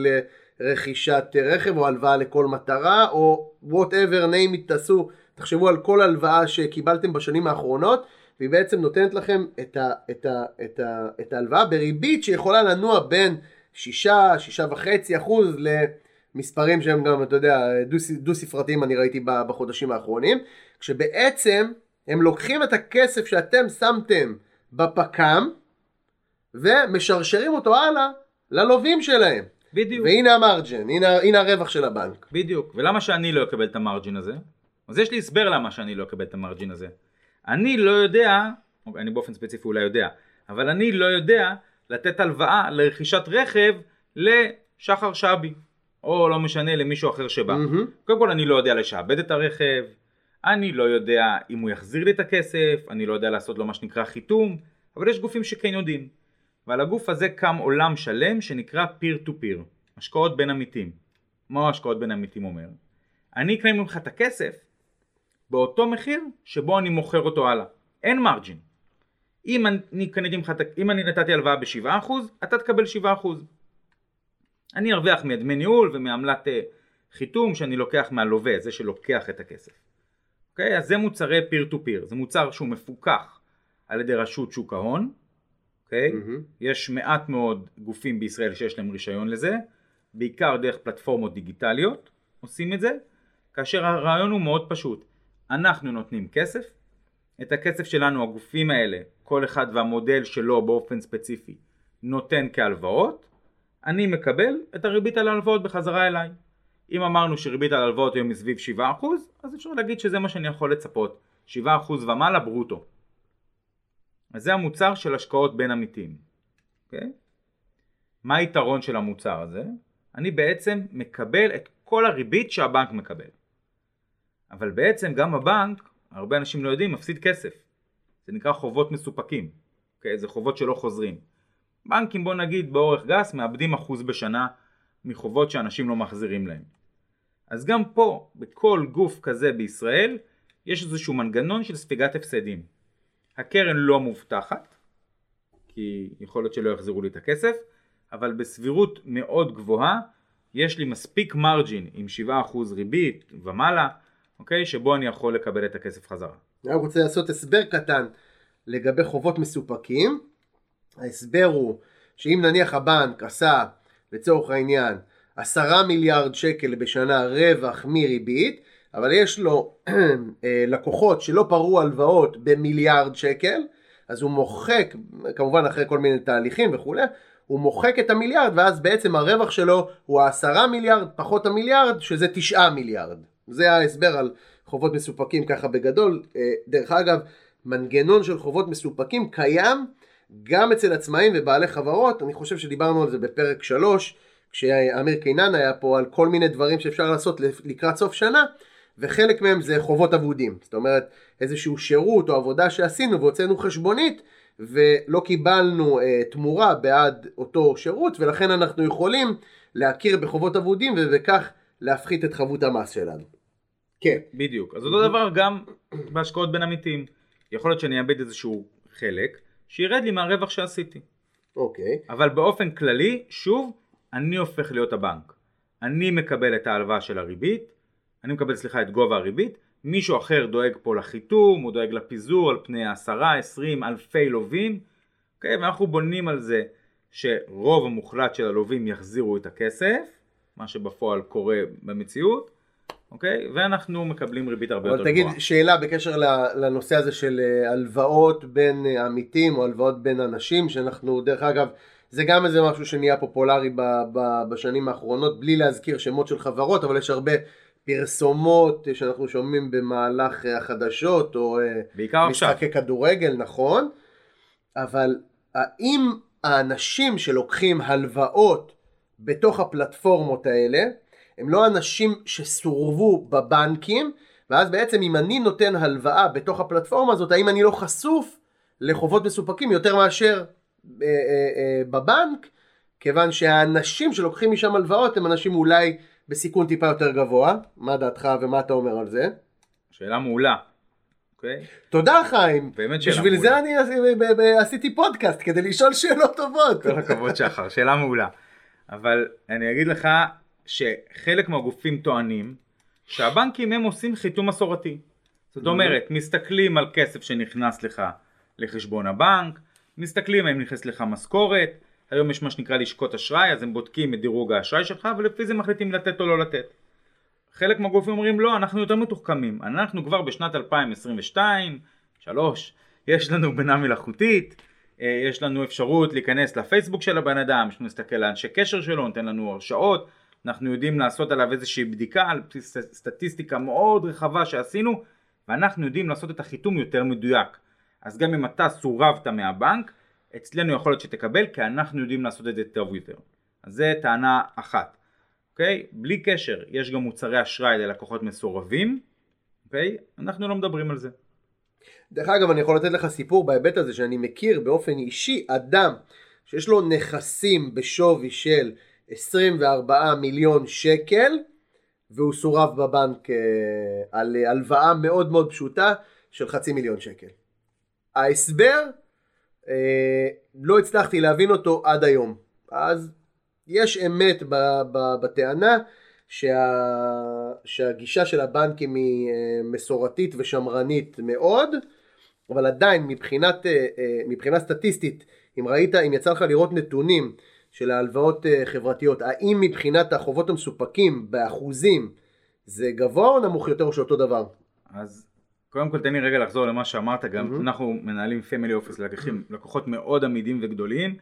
לרכישת רכב או הלוואה לכל מטרה, או whatever name it תעשו, תחשבו על כל הלוואה שקיבלתם בשנים האחרונות, והיא בעצם נותנת לכם את, ה, את, ה, את, ה, את ההלוואה בריבית שיכולה לנוע בין שישה, שישה וחצי אחוז למספרים שהם גם, אתה יודע, דו ספרתיים אני ראיתי בחודשים האחרונים, כשבעצם הם לוקחים את הכסף שאתם שמתם בפק"ם ומשרשרים אותו הלאה ללווים שלהם. בדיוק. והנה המרג'ן, הנה, הנה הרווח של הבנק. בדיוק. ולמה שאני לא אקבל את המרג'ין הזה? אז יש לי הסבר למה שאני לא אקבל את המרג'ין הזה. אני לא יודע, אוקיי, אני באופן ספציפי אולי יודע, אבל אני לא יודע לתת הלוואה לרכישת רכב לשחר שבי, או לא משנה למישהו אחר שבא. מהמם. קודם כל אני לא יודע לשעבד את הרכב, אני לא יודע אם הוא יחזיר לי את הכסף, אני לא יודע לעשות לו מה שנקרא חיתום, אבל יש גופים שכן יודעים. ועל הגוף הזה קם עולם שלם שנקרא peer to peer, השקעות בין עמיתים. מה השקעות בין עמיתים אומר? אני אקנה ממך את הכסף באותו מחיר שבו אני מוכר אותו הלאה. אין מרג'ין. אם אני קניתי ממך, אם אני נתתי הלוואה ב-7%, אתה תקבל 7%. אני ארוויח מדמי ניהול ומעמלת אה, חיתום שאני לוקח מהלווה, זה שלוקח את הכסף. אוקיי? אז זה מוצרי peer to peer, זה מוצר שהוא מפוקח על ידי רשות שוק ההון, אוקיי? מהמם. יש מעט מאוד גופים בישראל שיש להם רישיון לזה, בעיקר דרך פלטפורמות דיגיטליות עושים את זה, כאשר הרעיון הוא מאוד פשוט. אנחנו נותנים כסף, את הכסף שלנו הגופים האלה, כל אחד והמודל שלו באופן ספציפי, נותן כהלוואות, אני מקבל את הריבית על ההלוואות בחזרה אליי. אם אמרנו שריבית על הלוואות היום היא סביב 7%, אז אפשר להגיד שזה מה שאני יכול לצפות, 7% ומעלה ברוטו. אז זה המוצר של השקעות בין עמיתים. אוקיי? מה היתרון של המוצר הזה? אני בעצם מקבל את כל הריבית שהבנק מקבל. אבל בעצם גם הבנק, הרבה אנשים לא יודעים, מפסיד כסף. זה נקרא חובות מסופקים. אוקיי? זה חובות שלא חוזרים. בנקים בוא נגיד באורך גס מאבדים אחוז בשנה מחובות שאנשים לא מחזירים להם. אז גם פה, בכל גוף כזה בישראל, יש איזשהו מנגנון של ספיגת הפסדים. הקרן לא מובטחת, כי יכול להיות שלא יחזירו לי את הכסף, אבל בסבירות מאוד גבוהה, יש לי מספיק מרג'ין עם 7% ריבית ומעלה, אוקיי? שבו אני יכול לקבל את הכסף חזרה. אני רק רוצה לעשות הסבר קטן לגבי חובות מסופקים. ההסבר הוא שאם נניח הבנק עשה לצורך העניין עשרה מיליארד שקל בשנה רווח מריבית, אבל יש לו אה, לקוחות שלא פרעו הלוואות במיליארד שקל, אז הוא מוחק, כמובן אחרי כל מיני תהליכים וכולי, הוא מוחק את המיליארד ואז בעצם הרווח שלו הוא העשרה מיליארד פחות המיליארד שזה תשעה מיליארד. זה ההסבר על חובות מסופקים ככה בגדול. אה, דרך אגב, מנגנון של חובות מסופקים קיים גם אצל עצמאים ובעלי חברות, אני חושב שדיברנו על זה בפרק 3, כשאמיר קינן היה פה על כל מיני דברים שאפשר לעשות לקראת סוף שנה, וחלק מהם זה חובות אבודים. זאת אומרת, איזשהו שירות או עבודה שעשינו והוצאנו חשבונית, ולא קיבלנו אה, תמורה בעד אותו שירות, ולכן אנחנו יכולים להכיר בחובות אבודים ובכך להפחית את חבות המס שלנו. כן. בדיוק. אז אותו דבר גם בהשקעות בין עמיתים. יכול להיות שאני אאבד איזשהו חלק, שירד לי מהרווח שעשיתי. אוקיי. אבל באופן כללי, שוב, אני הופך להיות הבנק. אני מקבל את ההלוואה של הריבית, אני מקבל, סליחה, את גובה הריבית, מישהו אחר דואג פה לחיתום, הוא דואג לפיזור על פני עשרה, עשרים, אלפי לווים, אוקיי? ואנחנו בונים על זה שרוב המוחלט של הלווים יחזירו את הכסף, מה שבפועל קורה במציאות, אוקיי? ואנחנו מקבלים ריבית הרבה אבל יותר תגיד גבוהה. שאלה בקשר לנושא הזה של אה, הלוואות בין אה, עמיתים או הלוואות בין אנשים שאנחנו דרך אגב זה גם איזה משהו שנהיה פופולרי ב- ב- בשנים האחרונות בלי להזכיר שמות של חברות אבל יש הרבה פרסומות שאנחנו שומעים במהלך אה, החדשות או אה, עכשיו. משחקי כדורגל נכון אבל האם האנשים שלוקחים הלוואות בתוך הפלטפורמות האלה הם לא אנשים שסורבו בבנקים ואז בעצם אם אני נותן הלוואה בתוך הפלטפורמה הזאת האם אני לא חשוף לחובות מסופקים יותר מאשר אה, אה, אה, בבנק כיוון שהאנשים שלוקחים משם הלוואות הם אנשים אולי בסיכון טיפה יותר גבוה, מה דעתך ומה אתה אומר על זה? שאלה מעולה. אוקיי? תודה חיים, באמת שאלה בשביל מעולה. זה אני ב- עשיתי פודקאסט, כדי לשאול שאלות טובות. כל הכבוד שחר, שאלה מעולה. אבל אני אגיד לך שחלק מהגופים טוענים שהבנקים הם עושים חיתום מסורתי. זאת אומרת, מסתכלים על כסף שנכנס לך לחשבון הבנק, מסתכלים האם נכנס לך משכורת, היום יש מה שנקרא לשכות אשראי, אז הם בודקים את דירוג האשראי שלך ולפי זה מחליטים לתת או לא לתת. חלק מהגופים אומרים לא, אנחנו יותר מתוחכמים, אנחנו כבר בשנת 2022, 3, יש לנו בינה מלאכותית, אה, יש לנו אפשרות להיכנס לפייסבוק של הבן אדם, יש לנו להסתכל על אנשי קשר שלו, נותן לנו הרשאות, אנחנו יודעים לעשות עליו איזושהי בדיקה על סטטיסטיקה מאוד רחבה שעשינו, ואנחנו יודעים לעשות את החיתום יותר מדויק. אז גם אם אתה סורבת מהבנק, אצלנו יכול להיות שתקבל, כי אנחנו יודעים לעשות את זה טוב יותר. אז זה טענה אחת. אוקיי? בלי קשר, יש גם מוצרי אשראי ללקוחות מסורבים, אוקיי? אנחנו לא מדברים על זה. דרך אגב, אני יכול לתת לך סיפור בהיבט הזה שאני מכיר באופן אישי אדם שיש לו נכסים בשווי של 24 מיליון שקל והוא סורב בבנק אה, על אה, הלוואה מאוד מאוד פשוטה של חצי מיליון שקל. ההסבר, לא הצלחתי להבין אותו עד היום. אז יש אמת בטענה שה, שהגישה של הבנקים היא אה, מסורתית ושמרנית מאוד, אבל עדיין מבחינת, אה, אה, מבחינה סטטיסטית, אם ראית, אם יצא לך לראות נתונים של ההלוואות אה, חברתיות, האם מבחינת החובות המסופקים באחוזים זה גבוה או נמוך יותר או שאותו דבר? אז קודם כל תן לי רגע לחזור למה שאמרת, גם מהמם. אנחנו מנהלים פמילי אופיס לקוחים, לקוחות מאוד עמידים וגדולים,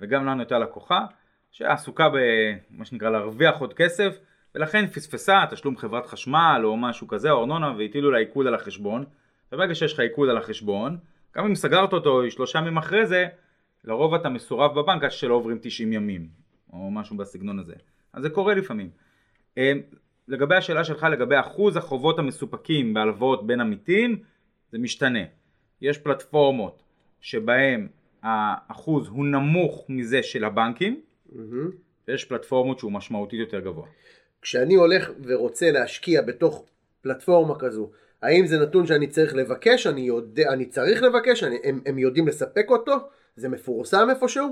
וגם לנו הייתה לקוחה שעסוקה במה שנקרא להרוויח עוד כסף, ולכן פספסה תשלום חברת חשמל או משהו כזה, או ארנונה, והטילו לה עיקול על החשבון, וברגע שיש לך עיקול על החשבון, גם אם סגרת אותו שלושה ימים אחרי זה, לרוב אתה מסורב בבנק עד שלא עוברים 90 ימים, או משהו בסגנון הזה. אז זה קורה לפעמים. לגבי השאלה שלך לגבי אחוז החובות המסופקים בהלוואות בין עמיתים, זה משתנה. יש פלטפורמות שבהן האחוז הוא נמוך מזה של הבנקים, מהמם. ויש פלטפורמות שהוא משמעותית יותר גבוה. כשאני הולך ורוצה להשקיע בתוך פלטפורמה כזו, האם זה נתון שאני צריך לבקש, אני, יודע, אני צריך לבקש, אני, הם, הם יודעים לספק אותו, זה מפורסם איפשהו?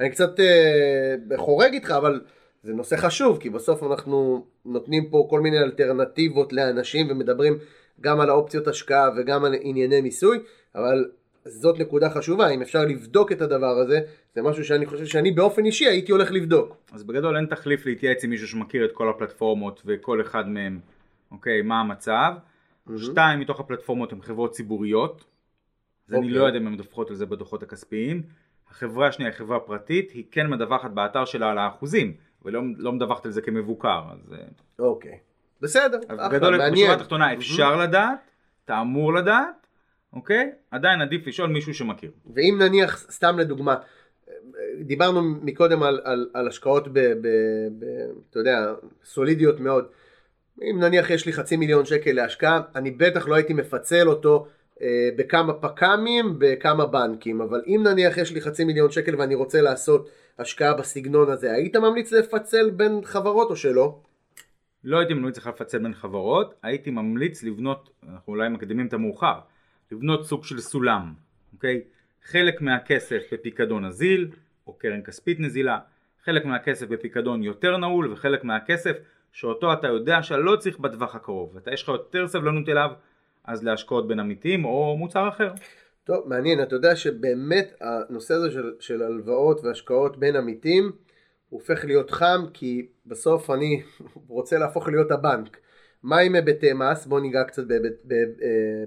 אני קצת אה, חורג איתך, אבל זה נושא חשוב, כי בסוף אנחנו נותנים פה כל מיני אלטרנטיבות לאנשים ומדברים גם על האופציות השקעה וגם על ענייני מיסוי, אבל זאת נקודה חשובה, אם אפשר לבדוק את הדבר הזה, זה משהו שאני חושב שאני באופן אישי הייתי הולך לבדוק. אז בגדול אין תחליף להתייעץ עם מישהו שמכיר את כל הפלטפורמות וכל אחד מהם, אוקיי, מה המצב. שתיים מתוך הפלטפורמות הן חברות ציבוריות, אז אני אוקיי. לא יודע אם הן מדווחות על זה בדוחות הכספיים. החברה השנייה היא חברה פרטית, היא כן מדווחת באתר שלה על האחוזים, ולא לא מדווחת על זה כמבוקר, אז... אה, אוקיי. בסדר, אחלה, בגדול, מעניין. בשורה התחתונה אפשר לדעת, אתה אמור לדעת, אוקיי? עדיין עדיף לשאול מישהו שמכיר. ואם נניח, סתם לדוגמה, דיברנו מקודם על, על, על השקעות ב, ב, ב... אתה יודע, סולידיות מאוד. אם נניח יש לי חצי מיליון שקל להשקעה, אני בטח לא הייתי מפצל אותו בכמה פק"מים, בכמה בנקים, אבל אם נניח יש לי חצי מיליון שקל ואני רוצה לעשות השקעה בסגנון הזה, היית ממליץ לפצל בין חברות או שלא? לא הייתי ממליץ לך לפצל בין חברות, הייתי ממליץ לבנות, אנחנו אולי מקדימים את המאוחר, לבנות סוג של סולם, אוקיי? חלק מהכסף בפיקדון נזיל, או קרן כספית נזילה, חלק מהכסף בפיקדון יותר נעול, וחלק מהכסף שאותו אתה יודע שלא צריך בטווח הקרוב, ואתה יש לך יותר סבלנות אליו, אז להשקעות בין עמיתים או מוצר אחר. טוב, מעניין, אתה יודע שבאמת הנושא הזה של, של הלוואות והשקעות בין עמיתים הופך להיות חם כי בסוף אני רוצה להפוך להיות הבנק. מה עם היבטי מס? בוא ניגע קצת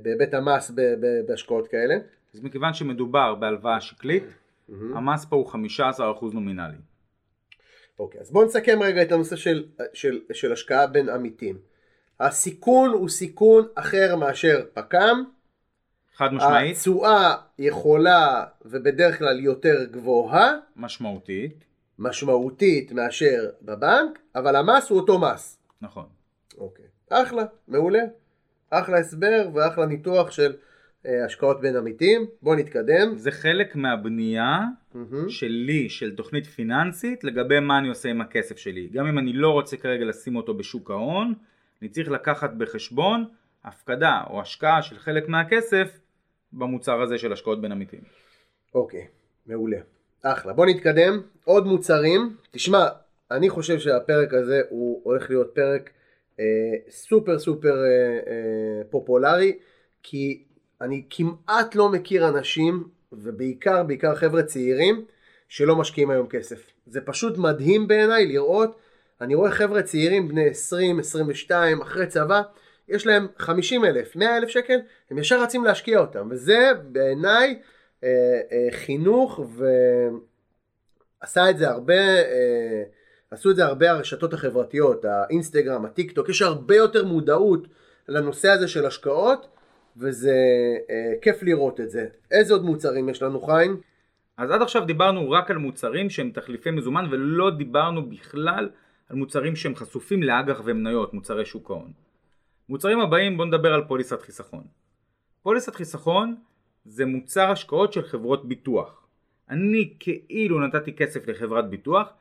בהיבט, אה, המס בהשקעות כאלה. אז מכיוון שמדובר בהלוואה שקלית, המס פה הוא 15% נומינלי. אוקיי, אז בואו נסכם רגע את הנושא של, של, של השקעה בין עמיתים. הסיכון הוא סיכון אחר מאשר פק"ם. חד משמעית, התשואה יכולה ובדרך כלל יותר גבוהה, משמעותית, משמעותית מאשר בבנק, אבל המס הוא אותו מס. נכון. אוקיי. אחלה, מעולה. אחלה הסבר ואחלה ניתוח של אה, השקעות בין עמיתים. בואו נתקדם. זה חלק מהבנייה מהמם. שלי, של תוכנית פיננסית, לגבי מה אני עושה עם הכסף שלי. גם אם אני לא רוצה כרגע לשים אותו בשוק ההון, אני צריך לקחת בחשבון הפקדה או השקעה של חלק מהכסף במוצר הזה של השקעות בין עמיתים. אוקיי, מעולה. אחלה. בוא נתקדם. עוד מוצרים. תשמע, אני חושב שהפרק הזה הוא הולך להיות פרק אה, סופר סופר אה, אה, פופולרי, כי אני כמעט לא מכיר אנשים, ובעיקר בעיקר חבר'ה צעירים, שלא משקיעים היום כסף. זה פשוט מדהים בעיניי לראות, אני רואה חבר'ה צעירים בני 20, 22, אחרי צבא, יש להם 50 אלף, 100 אלף שקל, הם ישר רצים להשקיע אותם, וזה בעיניי אה, אה, חינוך, ועשה את זה הרבה, אה, עשו את זה הרבה הרשתות החברתיות, האינסטגרם, הטיק טוק, יש הרבה יותר מודעות לנושא הזה של השקעות, וזה אה, כיף לראות את זה. איזה עוד מוצרים יש לנו חיים? אז עד עכשיו דיברנו רק על מוצרים שהם תחליפי מזומן ולא דיברנו בכלל על מוצרים שהם חשופים לאג"ח ומניות, מוצרי שוק ההון. מוצרים הבאים בואו נדבר על פוליסת חיסכון. פוליסת חיסכון זה מוצר השקעות של חברות ביטוח. אני כאילו נתתי כסף לחברת ביטוח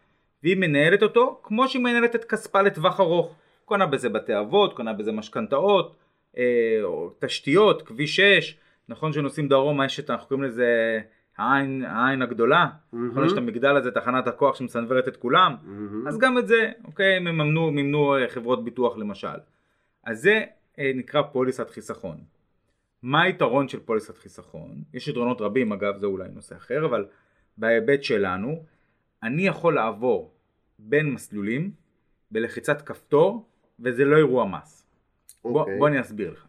והיא מנהלת אותו כמו שהיא מנהלת את כספה לטווח ארוך. קונה בזה בתי אבות, קונה בזה משכנתאות, אה, תשתיות, כביש 6, נכון שנוסעים דרומה יש את, אנחנו קוראים לזה העין, העין הגדולה, נכון יש את המגדל הזה, תחנת הכוח שמסנוורת את כולם, אז גם את זה, אוקיי, הם מממנו, מימנו אה, חברות ביטוח למשל. אז זה אה, נקרא פוליסת חיסכון. מה היתרון של פוליסת חיסכון? יש יתרונות רבים אגב זה אולי נושא אחר אבל בהיבט שלנו אני יכול לעבור בין מסלולים בלחיצת כפתור וזה לא אירוע מס. בוא, אוקיי. בוא אני אסביר לך.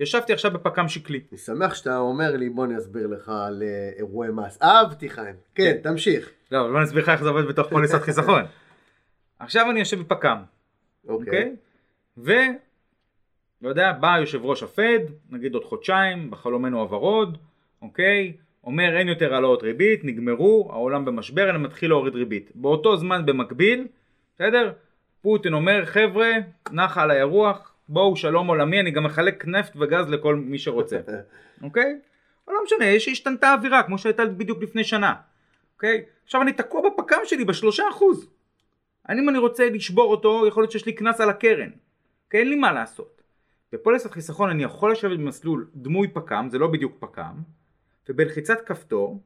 ישבתי עכשיו בפק"ם שקלי. אני שמח שאתה אומר לי בוא אני אסביר לך על אה, אירועי מס. אהבתי חיים. כן, תמשיך. לא, אבל בוא נסביר לך איך זה עובד בתוך פוליסת חיסכון. עכשיו אני יושב בפק"ם, אוקיי. אוקיי? ו... לא יודע, בא יושב ראש הפד, נגיד עוד חודשיים, בחלומנו הוורוד, אוקיי? אומר אין יותר העלאות ריבית, נגמרו, העולם במשבר, אני מתחיל להוריד ריבית. באותו זמן במקביל, בסדר? פוטין אומר חבר'ה, נחה עליי הרוח, בואו שלום עולמי, אני גם מחלק נפט וגז לכל מי שרוצה, אוקיי? אבל לא משנה, יש השתנתה האווירה כמו שהייתה בדיוק לפני שנה, אוקיי? עכשיו אני תקוע בפק"ם שלי בשלושה אחוז. אני, אם אני רוצה לשבור אותו, יכול להיות שיש לי קנס על הקרן. כי אין לי מה לעשות. בפוליסת חיסכון אני יכול לשבת במסלול דמוי פק"ם, זה לא בדיוק פק"ם, ובלחיצת כפתור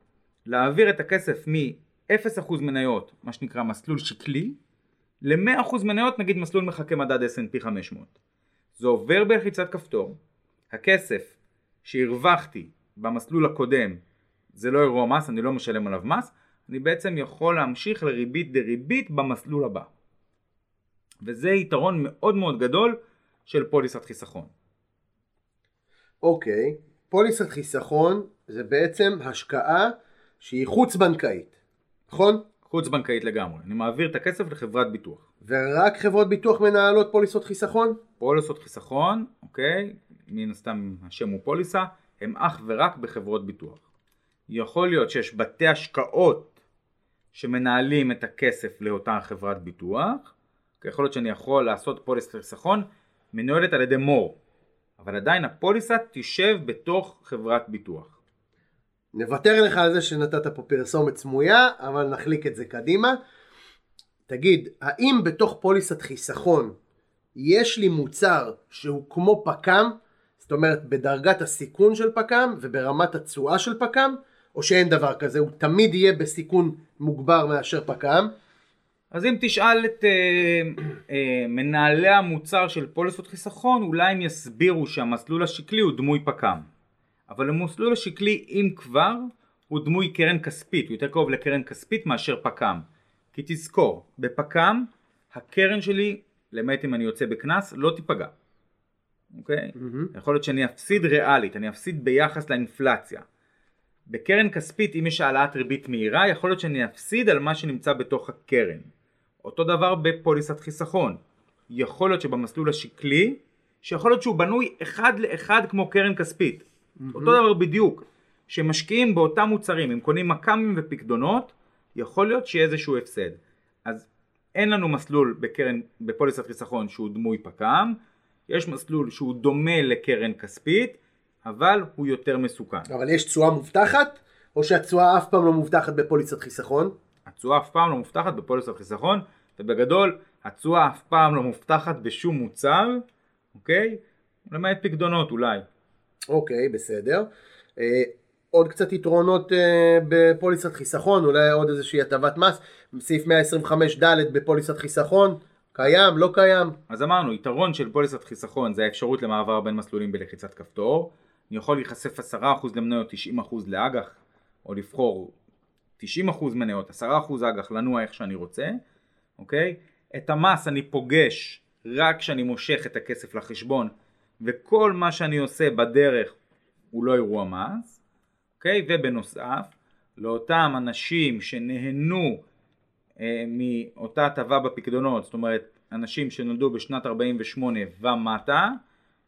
להעביר את הכסף מ-0% מניות, מה שנקרא מסלול שקלי, ל-100% מניות, נגיד מסלול מחכה מדד S&P 500. זה עובר בלחיצת כפתור, הכסף שהרווחתי במסלול הקודם זה לא אירוע מס, אני לא משלם עליו מס, אני בעצם יכול להמשיך לריבית דריבית במסלול הבא. וזה יתרון מאוד מאוד גדול של פוליסת חיסכון. אוקיי. פוליסת חיסכון זה בעצם השקעה שהיא חוץ בנקאית. נכון? חוץ בנקאית לגמרי, אני מעביר את הכסף לחברת ביטוח. ורק חברות ביטוח מנהלות פוליסות חיסכון? פוליסות חיסכון, אוקיי, מן הסתם השם הוא פוליסה, הם אך ורק בחברות ביטוח. יכול להיות שיש בתי השקעות שמנהלים את הכסף לאותה חברת ביטוח, כי יכול להיות שאני יכול לעשות פוליסת חיסכון מנוהלת על ידי מור, אבל עדיין הפוליסה תשב בתוך חברת ביטוח. נוותר לך על זה שנתת פה פרסומת סמויה, אבל נחליק את זה קדימה. תגיד, האם בתוך פוליסת חיסכון יש לי מוצר שהוא כמו פק"ם, זאת אומרת בדרגת הסיכון של פק"ם וברמת התשואה של פק"ם, או שאין דבר כזה, הוא תמיד יהיה בסיכון מוגבר מאשר פק"ם? אז אם תשאל את אה, אה, מנהלי המוצר של פוליסות חיסכון, אולי הם יסבירו שהמסלול השקלי הוא דמוי פק"ם. אבל המסלול השקלי, אם כבר, הוא דמוי קרן כספית, הוא יותר קרוב לקרן כספית מאשר פק"ם. כי תזכור, בפק"ם הקרן שלי, למעט אם אני יוצא בקנס, לא תיפגע. אוקיי? מהמם. יכול להיות שאני אפסיד ריאלית, אני אפסיד ביחס לאינפלציה. בקרן כספית, אם יש העלאת ריבית מהירה, יכול להיות שאני אפסיד על מה שנמצא בתוך הקרן. אותו דבר בפוליסת חיסכון. יכול להיות שבמסלול השקלי, שיכול להיות שהוא בנוי אחד לאחד כמו קרן כספית. אותו דבר בדיוק. שמשקיעים באותם מוצרים, הם קונים מכ"מים ופקדונות, יכול להיות שיהיה איזשהו הפסד. אז אין לנו מסלול בקרן, בפוליסת חיסכון שהוא דמוי פק"ם, יש מסלול שהוא דומה לקרן כספית, אבל הוא יותר מסוכן. אבל יש תשואה מובטחת, או שהתשואה אף פעם לא מובטחת בפוליסת חיסכון? התשואה אף פעם לא מובטחת בפוליסת חיסכון, ובגדול התשואה אף פעם לא מובטחת בשום מוצר, אוקיי? למעט פקדונות אולי. אוקיי, בסדר. אה, עוד קצת יתרונות אה, בפוליסת חיסכון, אולי עוד איזושהי הטבת מס, סעיף 125ד בפוליסת חיסכון, קיים, לא קיים? אז אמרנו, יתרון של פוליסת חיסכון זה האפשרות למעבר בין מסלולים בלחיצת כפתור. אני יכול להיחשף 10% למניות, 90% לאג"ח, או לבחור 90% מניות, 10% אג"ח, לנוע איך שאני רוצה, אוקיי? את המס אני פוגש רק כשאני מושך את הכסף לחשבון, וכל מה שאני עושה בדרך הוא לא אירוע מס, אוקיי? ובנוסף, לאותם אנשים שנהנו אה, מאותה הטבה בפקדונות, זאת אומרת אנשים שנולדו בשנת 48 ומטה,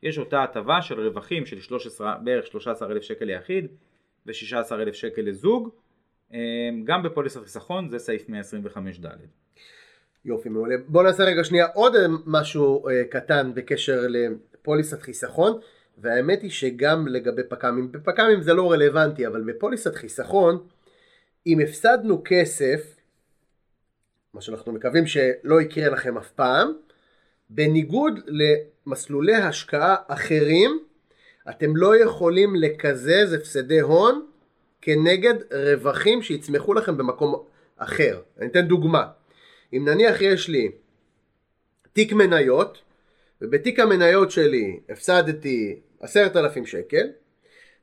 יש אותה הטבה של רווחים של 13, בערך 13,000 שקל ליחיד ו-16,000 שקל לזוג, אה, גם בפוליסת חיסכון זה סעיף 125ד. יופי מעולה. בוא נעשה רגע שנייה עוד משהו אה, קטן בקשר לפוליסת חיסכון, והאמת היא שגם לגבי פק"מים, בפק"מים זה לא רלוונטי, אבל בפוליסת חיסכון, אם הפסדנו כסף מה שאנחנו מקווים שלא יקרה לכם אף פעם, בניגוד למסלולי השקעה אחרים, אתם לא יכולים לקזז הפסדי הון כנגד רווחים שיצמחו לכם במקום אחר. אני אתן דוגמה. אם נניח יש לי תיק מניות, ובתיק המניות שלי הפסדתי עשרת אלפים שקל,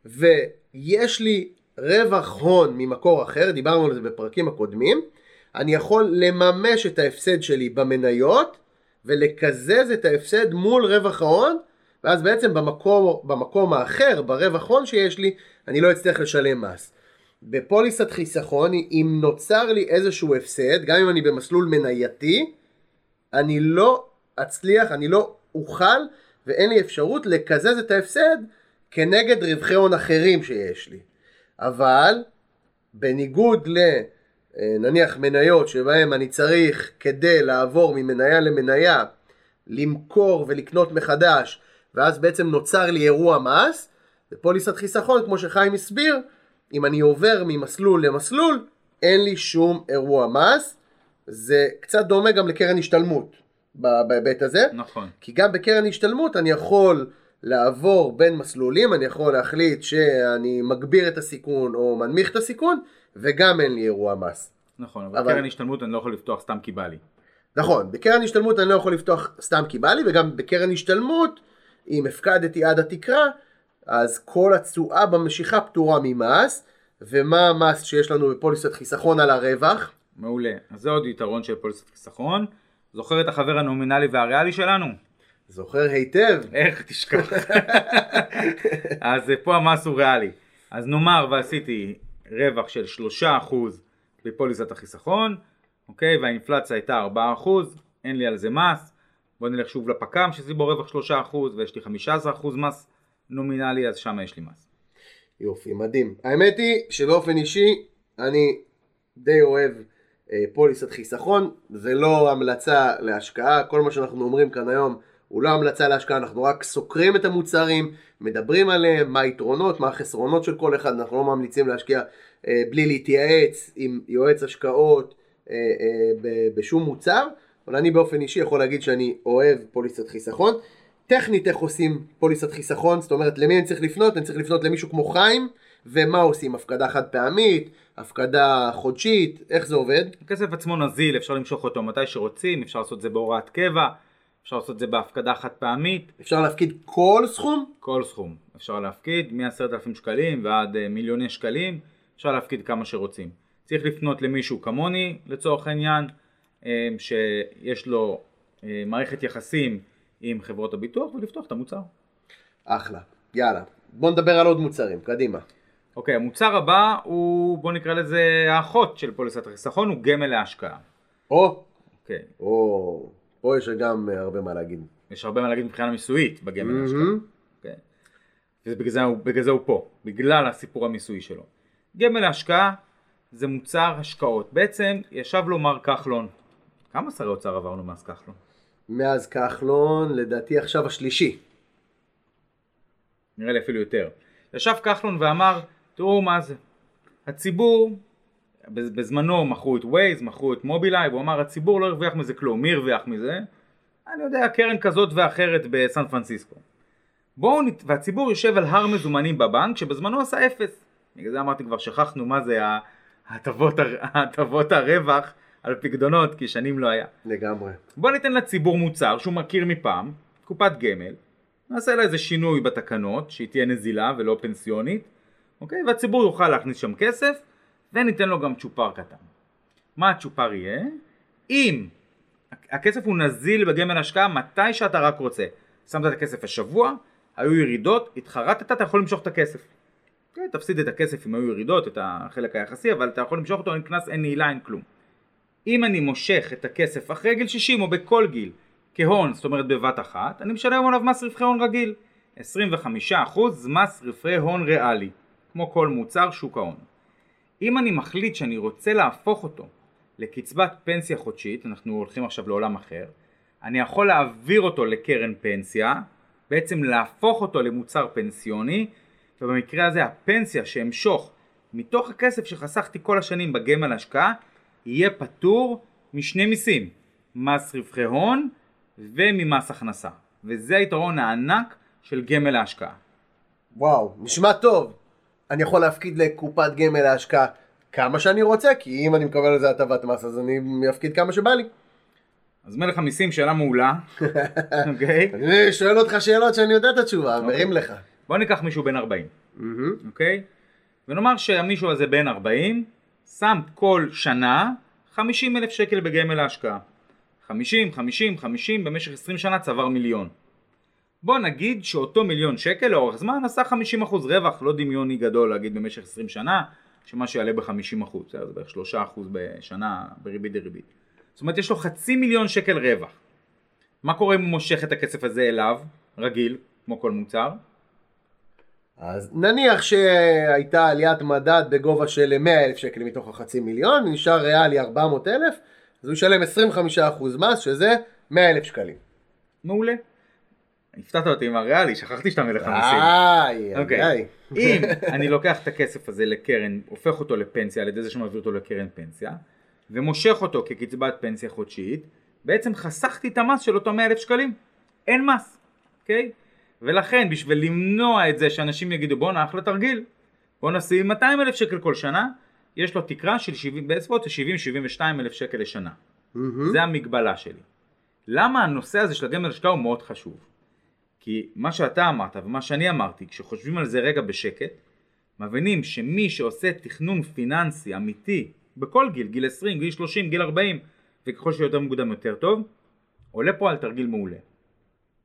ויש לי רווח הון ממקור אחר, דיברנו על זה בפרקים הקודמים, אני יכול לממש את ההפסד שלי במניות ולקזז את ההפסד מול רווח ההון ואז בעצם במקום, במקום האחר, ברווח הון שיש לי, אני לא אצטרך לשלם מס. בפוליסת חיסכון, אם נוצר לי איזשהו הפסד, גם אם אני במסלול מנייתי, אני לא אצליח, אני לא אוכל ואין לי אפשרות לקזז את ההפסד כנגד רווחי הון אחרים שיש לי. אבל בניגוד ל... אה, מניות שבהם אני צריך כדי לעבור ממניה למניה למכור ולקנות מחדש ואז בעצם נוצר לי אירוע מס בפוליסת חיסכון כמו שחיים הסביר אם אני עובר ממסלול למסלול אין לי שום אירוע מס זה קצת דומה גם לקרן השתלמות בהיבט הזה נכון כי גם בקרן השתלמות אני יכול לעבור בין מסלולים אני יכול להחליט שאני מגביר את הסיכון או מנמיך את הסיכון וגם אין לי אירוע מס. נכון, אבל, אבל... קרן השתלמות אני לא יכול לפתוח סתם כי בא לי. נכון, בקרן השתלמות אני לא יכול לפתוח סתם כי בא לי, וגם בקרן השתלמות, אם הפקדתי עד התקרה, אז כל התשואה במשיכה פטורה ממס, ומה המס שיש לנו בפוליסת חיסכון על הרווח? מעולה, אז זה עוד יתרון של פוליסת חיסכון. זוכר את החבר הנומינלי והריאלי שלנו? זוכר היטב. איך תשכח. אז פה המס הוא ריאלי. אז נאמר ועשיתי רווח של 3% בפוליסת החיסכון, אוקיי, והאינפלציה הייתה 4%, אין לי על זה מס, בוא נלך שוב לפק"ם שזה בו רווח 3% ויש לי 15% מס נומינלי, אז שם יש לי מס. יופי, מדהים. האמת היא שבאופן אישי אני די אוהב אה, פוליסת חיסכון, זה לא המלצה להשקעה, כל מה שאנחנו אומרים כאן היום הוא לא המלצה להשקעה, אנחנו רק סוקרים את המוצרים, מדברים עליהם, מה היתרונות, מה החסרונות של כל אחד, אנחנו לא ממליצים להשקיע אה, בלי להתייעץ עם יועץ השקעות אה, אה, בשום מוצר, אבל אני באופן אישי יכול להגיד שאני אוהב פוליסת חיסכון. טכנית איך עושים פוליסת חיסכון, זאת אומרת למי אני צריך לפנות? אני צריך לפנות למישהו כמו חיים, ומה עושים? הפקדה חד פעמית, הפקדה חודשית, איך זה עובד? הכסף עצמו נזיל, אפשר למשוך אותו מתי שרוצים, אפשר לעשות את זה בהוראת קבע, אפשר לעשות את זה בהפקדה חד פעמית. אפשר להפקיד כל סכום? כל סכום. אפשר להפקיד מ-10,000 שקלים ועד מיליוני שקלים. אפשר להפקיד כמה שרוצים. צריך לפנות למישהו כמוני לצורך העניין, אה, שיש לו אה, מערכת יחסים עם חברות הביטוח ולפתוח את המוצר. אחלה, יאללה. בוא נדבר על עוד מוצרים, קדימה. אוקיי, המוצר הבא הוא, בוא נקרא לזה האחות של פוליסת החיסכון, הוא גמל להשקעה. או, אוקיי. או, פה יש גם הרבה מה להגיד. יש הרבה מה להגיד מבחינה מיסויית בגמל להשקעה. אוקיי. ובגלל זה הוא פה, בגלל הסיפור המיסויי שלו. גמל להשקעה זה מוצר השקעות. בעצם ישב לו מר כחלון. כמה שרי אוצר עברנו מאז כחלון? מאז כחלון, לדעתי עכשיו השלישי. נראה לי אפילו יותר. ישב כחלון ואמר, תראו מה זה. הציבור, בזמנו מכרו את ווייז, מכרו את מובילאיי, והוא אמר הציבור לא הרוויח מזה כלום, מי הרוויח מזה? אני יודע, קרן כזאת ואחרת בסן פרנסיסקו. בואו, נת... והציבור יושב על הר מזומנים בבנק, שבזמנו עשה אפס. בגלל זה אמרתי כבר שכחנו מה זה הטבות, הטבות הרווח על פקדונות, כי שנים לא היה. לגמרי. בוא ניתן לציבור מוצר שהוא מכיר מפעם, קופת גמל, נעשה לה איזה שינוי בתקנות, שהיא תהיה נזילה ולא פנסיונית, אוקיי? והציבור יוכל להכניס שם כסף, וניתן לו גם צ'ופר קטן. מה הצ'ופר יהיה? אם הכסף הוא נזיל בגמל השקעה מתי שאתה רק רוצה. שמת את הכסף השבוע, היו ירידות, התחרטת, אתה יכול למשוך את הכסף. כן, תפסיד את הכסף אם היו ירידות, את החלק היחסי, אבל אתה יכול למשוך אותו, אין קנס, אין נעילה, אין כלום. אם אני מושך את הכסף אחרי גיל 60 או בכל גיל כהון, זאת אומרת בבת אחת, אני משלם עליו מס רווחי הון רגיל. 25% מס רווחי הון ריאלי, כמו כל מוצר שוק ההון. אם אני מחליט שאני רוצה להפוך אותו לקצבת פנסיה חודשית, אנחנו הולכים עכשיו לעולם אחר, אני יכול להעביר אותו לקרן פנסיה, בעצם להפוך אותו למוצר פנסיוני, ובמקרה הזה הפנסיה שאמשוך מתוך הכסף שחסכתי כל השנים בגמל השקעה, יהיה פטור משני מיסים, מס רווחי הון וממס הכנסה. וזה היתרון הענק של גמל להשקעה. וואו, נשמע טוב. אני יכול להפקיד לקופת גמל להשקעה כמה שאני רוצה, כי אם אני מקבל על זה הטבת מס אז אני אפקיד כמה שבא לי. אז מלך המיסים שאלה מעולה, אוקיי? אני שואל אותך שאלות שאני יודע את התשובה, אוקיי. מרים לך. בוא ניקח מישהו בן 40, אוקיי? ונאמר שהמישהו הזה בן 40, שם כל שנה 50 אלף שקל בגמל להשקעה. 50, 50, 50, במשך 20 שנה צבר מיליון. בוא נגיד שאותו מיליון שקל לאורך זמן עשה 50% רווח, לא דמיוני גדול להגיד במשך 20 שנה, שמה שיעלה ב-50%, זה בערך 3% בשנה בריבית דריבית. זאת אומרת יש לו חצי מיליון שקל רווח. מה קורה אם הוא מושך את הכסף הזה אליו, רגיל, כמו כל מוצר? אז נניח שהייתה עליית מדד בגובה של 100 אלף שקל מתוך החצי מיליון, נשאר ריאלי 400 אלף, אז הוא ישלם 25% מס, שזה 100 אלף שקלים. מעולה. הפתעת אותי עם הריאלי, שכחתי שאתה מלך המיסים. איי. איי. אם אני לוקח את הכסף הזה לקרן, הופך אותו לפנסיה על ידי זה שמעביר אותו לקרן פנסיה, ומושך אותו כקצבת פנסיה חודשית, בעצם חסכתי את המס של אותו 100 אלף שקלים. אין מס, אוקיי? ולכן בשביל למנוע את זה שאנשים יגידו בואנה אחלה תרגיל, בוא נשים 200 אלף שקל כל שנה, יש לו תקרה של 70, בסביבות 70-72 אלף שקל לשנה. זה המגבלה שלי. למה הנושא הזה של הגמל השקעה הוא מאוד חשוב? כי מה שאתה אמרת ומה שאני אמרתי, כשחושבים על זה רגע בשקט, מבינים שמי שעושה תכנון פיננסי אמיתי בכל גיל, גיל 20, גיל 30, גיל 40, וככל שיותר מוקדם יותר טוב, עולה פה על תרגיל מעולה.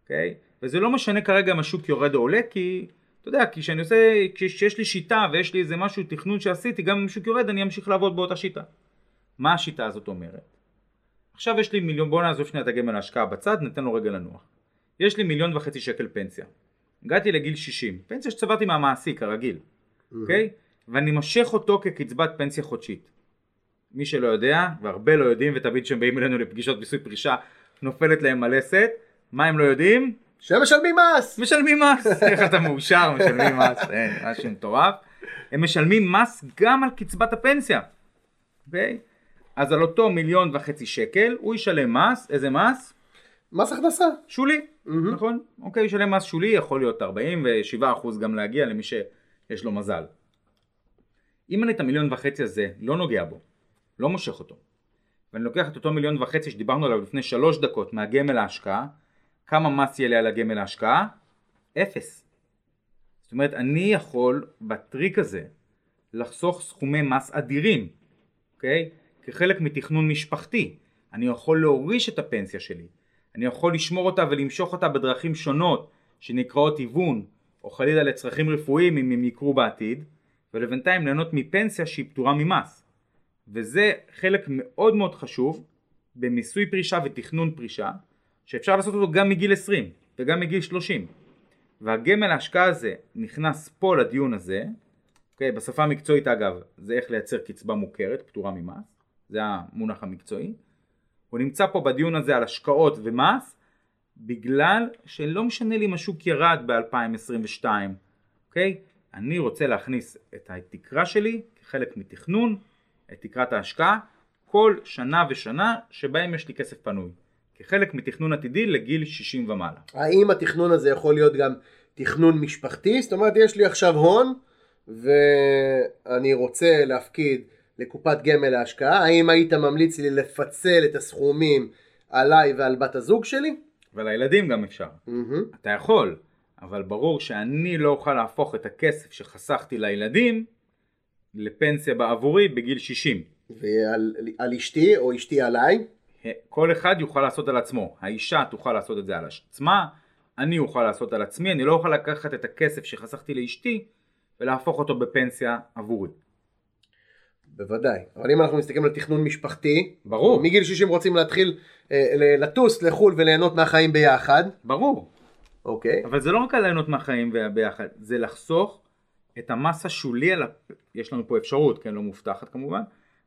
אוקיי? Okay? וזה לא משנה כרגע אם השוק יורד או עולה, כי אתה יודע, כי כשאני עושה, כשיש לי שיטה ויש לי איזה משהו, תכנון שעשיתי, גם אם השוק יורד אני אמשיך לעבוד באותה שיטה. מה השיטה הזאת אומרת? עכשיו יש לי מיליון, בוא נעזוב שנייה את הגמל ההשקעה בצד, ניתן לו רגע לנוח. יש לי מיליון וחצי שקל פנסיה. הגעתי לגיל 60, פנסיה שצברתי מהמעסיק הרגיל, אוקיי? Mm-hmm. Okay? ואני מושך אותו כקצבת פנסיה חודשית. מי שלא יודע, והרבה לא יודעים, ותמיד כשהם באים אלינו לפגישות מיסוי פרישה, נופלת להם הלסת, מה הם לא יודעים? שהם משלמים מס! משלמים מס, איך אתה מאושר, משלמים מס, אין, משהו מטורף. הם משלמים מס גם על קצבת הפנסיה, אוקיי? אז על אותו מיליון וחצי שקל, הוא ישלם מס, איזה מס? מס הכנסה. שולי, mm-hmm. נכון? אוקיי, ישלם מס שולי, יכול להיות 47% גם להגיע למי שיש לו מזל. אם אני את המיליון וחצי הזה לא נוגע בו, לא מושך אותו, ואני לוקח את אותו מיליון וחצי שדיברנו עליו לפני שלוש דקות מהגמל להשקעה, כמה מס יהיה לי על הגמל להשקעה? אפס. זאת אומרת, אני יכול בטריק הזה לחסוך סכומי מס אדירים, אוקיי? כחלק מתכנון משפחתי. אני יכול להוריש את הפנסיה שלי. אני יכול לשמור אותה ולמשוך אותה בדרכים שונות שנקראות היוון, או חלילה לצרכים רפואיים אם הם יקרו בעתיד, ולבינתיים ליהנות מפנסיה שהיא פטורה ממס. וזה חלק מאוד מאוד חשוב במיסוי פרישה ותכנון פרישה, שאפשר לעשות אותו גם מגיל 20 וגם מגיל 30. והגמל ההשקעה הזה נכנס פה לדיון הזה, אוקיי, בשפה המקצועית אגב, זה איך לייצר קצבה מוכרת, פטורה ממס, זה המונח המקצועי. הוא נמצא פה בדיון הזה על השקעות ומס, בגלל שלא משנה לי אם השוק ירד ב-2022, אוקיי? אני רוצה להכניס את התקרה שלי כחלק מתכנון, את תקרת ההשקעה, כל שנה ושנה שבהם יש לי כסף פנוי. כחלק מתכנון עתידי לגיל 60 ומעלה. האם התכנון הזה יכול להיות גם תכנון משפחתי? זאת אומרת, יש לי עכשיו הון, ואני רוצה להפקיד לקופת גמל להשקעה, האם היית ממליץ לי לפצל את הסכומים עליי ועל בת הזוג שלי? ולילדים גם אפשר. Mm-hmm. אתה יכול, אבל ברור שאני לא אוכל להפוך את הכסף שחסכתי לילדים לפנסיה בעבורי בגיל 60. ועל על אשתי או אשתי עליי? כל אחד יוכל לעשות על עצמו. האישה תוכל לעשות את זה על עצמה, אני אוכל לעשות על עצמי, אני לא אוכל לקחת את הכסף שחסכתי לאשתי ולהפוך אותו בפנסיה עבורי. בוודאי. אבל אם אנחנו מסתכלים על תכנון משפחתי, ברור. מגיל 60 רוצים להתחיל אה, לטוס לחו"ל וליהנות מהחיים ביחד, ברור. אוקיי? אבל זה לא רק על ליהנות מהחיים ביחד, זה לחסוך את המס השולי על הפ... יש לנו פה אפשרות, כן, לא מובטחת כמובן,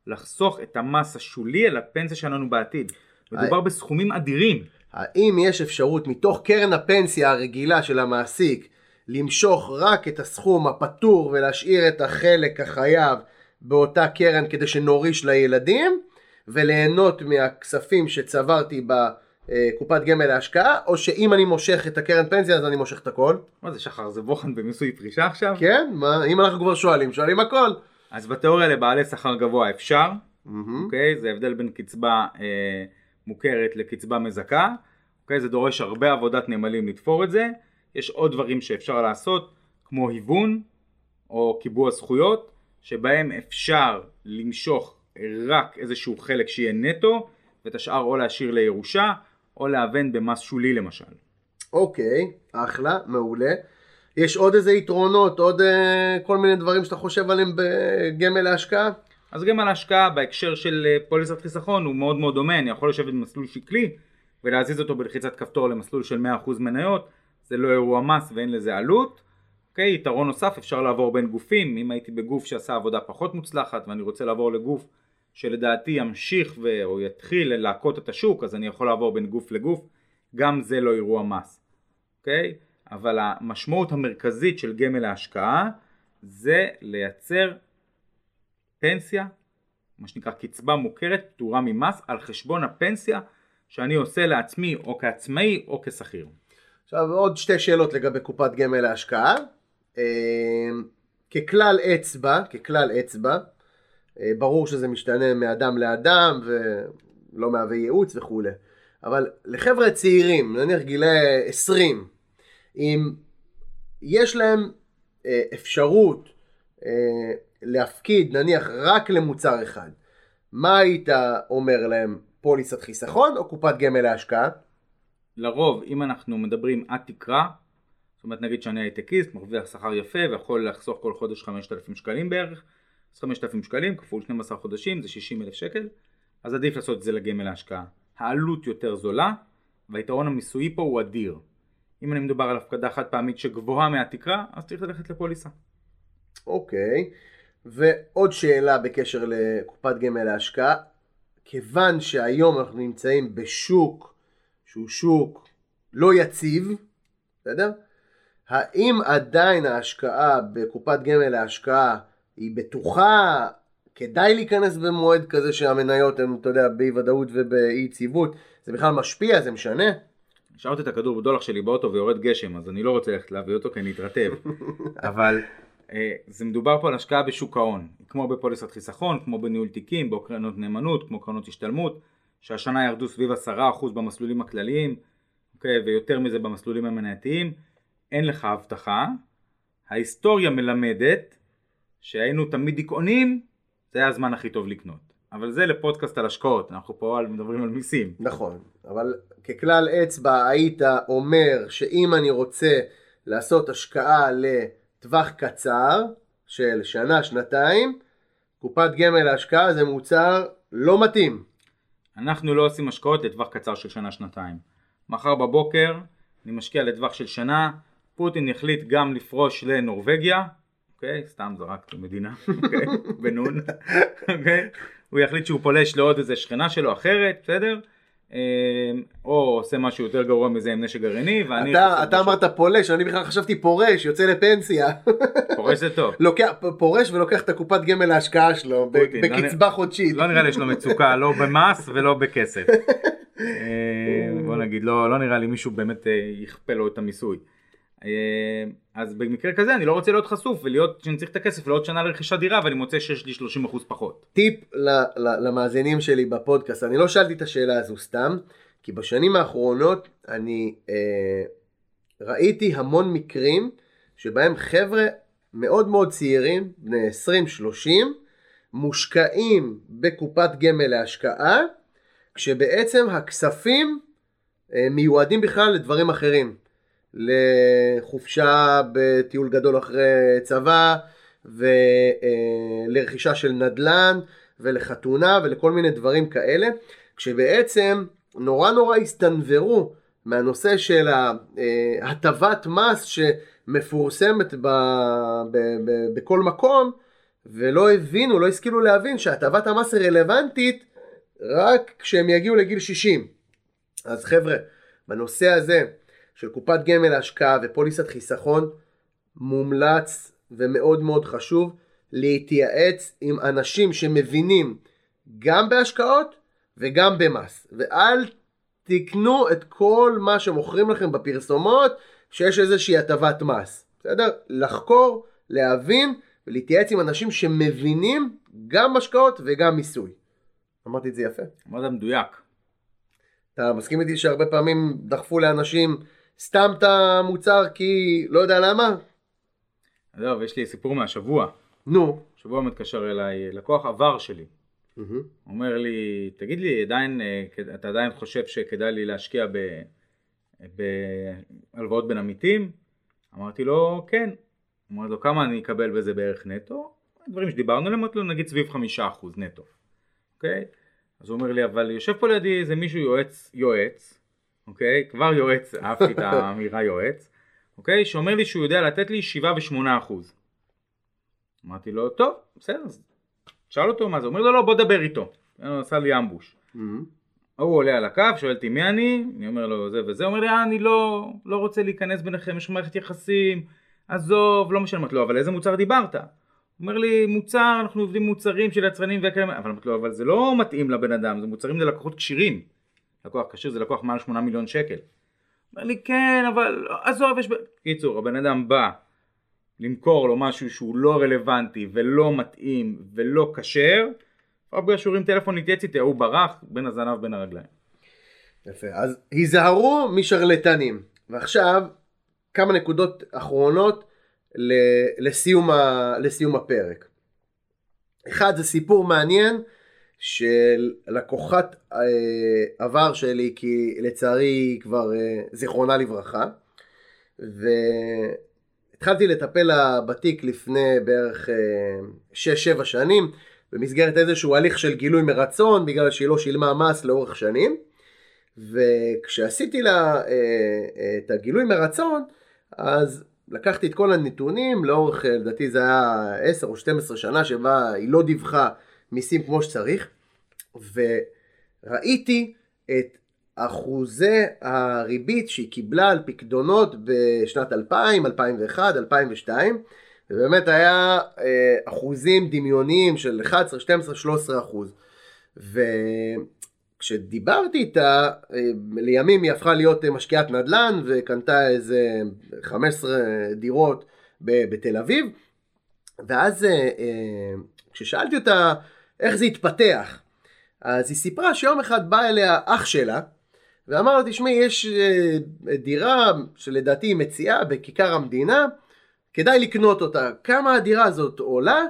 לחסוך את המס השולי על הפנסיה שלנו בעתיד. מדובר בסכומים אדירים. האם יש אפשרות מתוך קרן הפנסיה הרגילה של המעסיק למשוך רק את הסכום הפטור ולהשאיר את החלק החייב באותה קרן כדי שנוריש לילדים וליהנות מהכספים שצברתי בקופת גמל להשקעה או שאם אני מושך את הקרן פנסיה אז אני מושך את הכל? מה זה שחר, זה בוחן במיסוי פרישה עכשיו? כן? מה? אם אנחנו כבר שואלים, שואלים הכל. אז בתיאוריה לבעלי שכר גבוה אפשר. אוקיי? זה הבדל בין קצבה אה, מוכרת לקצבה מזכה, אוקיי? זה דורש הרבה עבודת נמלים לתפור את זה. יש עוד דברים שאפשר לעשות, כמו היוון או קיבוע זכויות, שבהם אפשר למשוך רק איזשהו חלק שיהיה נטו, ואת השאר או להשאיר לירושה, או להוון במס שולי למשל. אוקיי, אחלה, מעולה. יש עוד איזה יתרונות, עוד אה, כל מיני דברים שאתה חושב עליהם בגמל להשקעה? אז גם על ההשקעה בהקשר של אה, פוליסת חיסכון הוא מאוד מאוד דומה, אני יכול לשבת במסלול שקלי ולהזיז אותו בלחיצת כפתור למסלול של 100% מניות, זה לא אירוע מס ואין לזה עלות. אוקיי, יתרון נוסף אפשר לעבור בין גופים, אם הייתי בגוף שעשה עבודה פחות מוצלחת ואני רוצה לעבור לגוף שלדעתי ימשיך ו... או יתחיל להכות את השוק, אז אני יכול לעבור בין גוף לגוף, גם זה לא אירוע מס. אוקיי? אבל המשמעות המרכזית של גמל להשקעה זה לייצר פנסיה, מה שנקרא קצבה מוכרת, פטורה ממס, על חשבון הפנסיה שאני עושה לעצמי או כעצמאי או כשכיר. עכשיו עוד שתי שאלות לגבי קופת גמל להשקעה. אה, ככלל אצבע, ככלל אצבע, אה, ברור שזה משתנה מאדם לאדם ולא מהווה ייעוץ וכולי. אבל לחבר'ה צעירים, נניח גילי 20, אם יש להם אה, אפשרות אה, להפקיד נניח רק למוצר אחד, מה היית אומר להם? פוליסת חיסכון או קופת גמל להשקעה? לרוב אם אנחנו מדברים עד תקרה, זאת אומרת נגיד שאני הייטקיסט, מרוויח שכר יפה ויכול לחסוך כל חודש 5,000 שקלים בערך, אז 5,000 שקלים כפול 12 חודשים זה 60 אלף שקל, אז עדיף לעשות את זה לגמל להשקעה. העלות יותר זולה והיתרון המיסויי פה הוא אדיר. אם אני מדובר על הפקדה חד פעמית שגבוהה מהתקרה, אז צריך ללכת לפוליסה. אוקיי, ועוד שאלה בקשר לקופת גמל להשקעה, כיוון שהיום אנחנו נמצאים בשוק שהוא שוק לא יציב, בסדר? האם עדיין ההשקעה בקופת גמל להשקעה היא בטוחה? כדאי להיכנס במועד כזה שהמניות הן, אתה יודע, באי ודאות ובאי יציבות? זה בכלל משפיע? זה משנה? השארתי את הכדור בדולח שלי באוטו ויורד גשם, אז אני לא רוצה ללכת להביא אותו כי אני אתרטב. אבל אה, זה מדובר פה על השקעה בשוק ההון, כמו בפוליסת חיסכון, כמו בניהול תיקים, בקרנות נאמנות, כמו קרנות השתלמות, שהשנה ירדו סביב 10% במסלולים הכלליים, אוקיי, ויותר מזה במסלולים המנייתיים. אין לך הבטחה. ההיסטוריה מלמדת שהיינו תמיד דיכאונים, זה היה הזמן הכי טוב לקנות. אבל זה לפודקאסט על השקעות, אנחנו פה על- מדברים על מיסים. נכון, אבל ככלל אצבע היית אומר שאם אני רוצה לעשות השקעה לטווח קצר של שנה, שנתיים, קופת גמל להשקעה זה מוצר לא מתאים. אנחנו לא עושים השקעות לטווח קצר של שנה-שנתיים. מחר בבוקר אני משקיע לטווח של שנה, פוטין יחליט גם לפרוש לנורבגיה, אוקיי? סתם זרקתי מדינה, אוקיי? בנון, אוקיי? הוא יחליט שהוא פולש לעוד איזה שכנה שלו אחרת, בסדר? אה, או עושה משהו יותר גרוע מזה עם נשק גרעיני, ואני... אתה, אתה אמרת פולש, אני בכלל חשבתי פורש, יוצא לפנסיה. פורש זה טוב. לוקח, פורש ולוקח את הקופת גמל להשקעה שלו, פוטין, לא בקצבה חודשית. לא נראה לי יש לו מצוקה, לא במס ולא בכסף. אה, בוא נגיד, לא, לא נראה לי מישהו באמת אה, יכפה לו את המיסוי. אה, אז במקרה כזה אני לא רוצה להיות חשוף ולהיות, שאני צריך את הכסף לעוד שנה לרכישת דירה ואני מוצא שיש לי 30% פחות. טיפ למאזינים שלי בפודקאסט, אני לא שאלתי את השאלה הזו סתם, כי בשנים האחרונות אני אה, ראיתי המון מקרים שבהם חבר'ה מאוד מאוד צעירים, בני 20-30, מושקעים בקופת גמל להשקעה, כשבעצם הכספים אה, מיועדים בכלל לדברים אחרים. לחופשה בטיול גדול אחרי צבא, ולרכישה של נדל"ן, ולחתונה, ולכל מיני דברים כאלה, כשבעצם נורא נורא הסתנוורו מהנושא של ההטבת מס שמפורסמת ב, ב, ב, בכל מקום, ולא הבינו, לא השכילו להבין שהטבת המס היא רלוונטית רק כשהם יגיעו לגיל 60. אז חבר'ה, בנושא הזה של קופת גמל להשקעה ופוליסת חיסכון, מומלץ ומאוד מאוד חשוב להתייעץ עם אנשים שמבינים גם בהשקעות וגם במס. ואל תקנו את כל מה שמוכרים לכם בפרסומות שיש איזושהי הטבת מס. בסדר? לחקור, להבין ולהתייעץ עם אנשים שמבינים גם השקעות וגם מיסוי. אמרתי את זה יפה. אמרת מדויק. אתה מסכים איתי שהרבה פעמים דחפו לאנשים סתם את המוצר כי לא יודע למה? עזוב, יש לי סיפור מהשבוע. נו. שבוע מתקשר אליי לקוח עבר שלי. אומר לי, תגיד לי, עדיין, אה, אתה עדיין חושב שכדאי לי להשקיע ב- בהלוואות בין עמיתים? אמרתי לו, כן. אמרתי לו, כמה אני אקבל בזה בערך נטו? דברים שדיברנו עליהם, אמרתי לו, נגיד סביב חמישה אחוז נטו. אוקיי? אז הוא אומר לי, אבל יושב פה לידי איזה מישהו יועץ, יועץ, אוקיי? כבר יועץ, אהבתי את האמירה יועץ, אוקיי? שאומר לי שהוא יודע לתת לי שבעה ושמונה אחוז. אמרתי לו, טוב, בסדר, שאל אותו מה זה, הוא אומר לו, לא, בוא דבר איתו. הוא עשה לי אמבוש. ההוא עולה על הקו, שואל אותי מי אני, אני אומר לו זה וזה, הוא אומר לי, אה, אני לא, לא רוצה להיכנס ביניכם, יש מערכת יחסים, עזוב, לא משנה, אמרתי לו, אבל איזה מוצר דיברת? הוא אומר לי, מוצר, אנחנו עובדים מוצרים של יצרנים וכאלה, אבל אמרתי לו, אבל זה לא מתאים לבן אדם, זה מוצרים ללקוחות כשירים. לקוח כשיר זה לקוח מעל 8 מיליון שקל. אומר לי, כן, אבל עזוב, יש... ב-" קיצור, הבן אדם בא למכור לו משהו שהוא לא רלוונטי ולא מתאים ולא כשר, רק בגלל שהוא הרים טלפון להתייעץ איתי, ההוא ברח בין הזנב בין הרגליים. יפה. אז היזהרו משרלטנים. ועכשיו, כמה נקודות אחרונות לסיום, ה- לסיום הפרק. אחד, זה סיפור מעניין של לקוחת אה, עבר שלי, כי לצערי היא כבר אה, זיכרונה לברכה. והתחלתי לטפל לה בתיק לפני בערך אה, 6-7 שנים, במסגרת איזשהו הליך של גילוי מרצון, בגלל שהיא לא שילמה מס לאורך שנים. וכשעשיתי לה אה, אה, את הגילוי מרצון, אז לקחתי את כל הנתונים לאורך, אה, לדעתי זה היה 10 או 12 שנה שבה היא לא דיווחה מיסים כמו שצריך, וראיתי את אחוזי הריבית שהיא קיבלה על פקדונות בשנת 2000, 2001, 2002, ובאמת היה אה, אחוזים דמיוניים של 11, 12, 13 אחוז. וכשדיברתי איתה, אה, לימים היא הפכה להיות אה, משקיעת נדל"ן וקנתה איזה 15 דירות ב- בתל אביב. ואז כששאלתי אותה איך זה התפתח, אז היא סיפרה שיום אחד בא אליה אח שלה, ואמר לה, תשמעי, יש אה, דירה שלדעתי היא מציעה בכיכר המדינה, כדאי לקנות אותה. כמה הדירה הזאת עולה?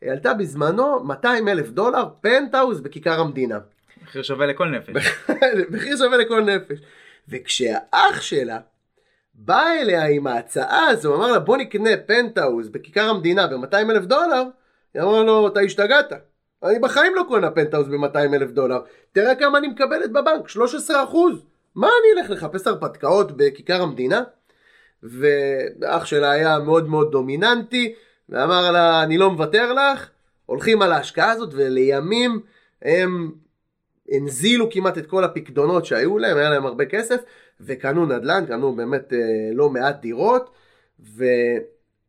היא עלתה בזמנו 200 אלף דולר, פנטהאוז בכיכר המדינה. מחיר שווה לכל נפש. מחיר שווה לכל נפש. וכשהאח שלה בא אליה עם ההצעה הזו, אמר לה בוא נקנה פנטהאוז בכיכר המדינה ב-200 אלף דולר, היא אמרה לו אתה השתגעת. אני בחיים לא קונה פנטהאוז ב-200 אלף דולר. תראה כמה אני מקבלת בבנק, 13 אחוז. מה אני אלך לחפש הרפתקאות בכיכר המדינה? ואח שלה היה מאוד מאוד דומיננטי, ואמר לה, אני לא מוותר לך, הולכים על ההשקעה הזאת, ולימים הם הנזילו כמעט את כל הפקדונות שהיו להם, היה להם הרבה כסף, וקנו נדל"ן, קנו באמת אה, לא מעט דירות,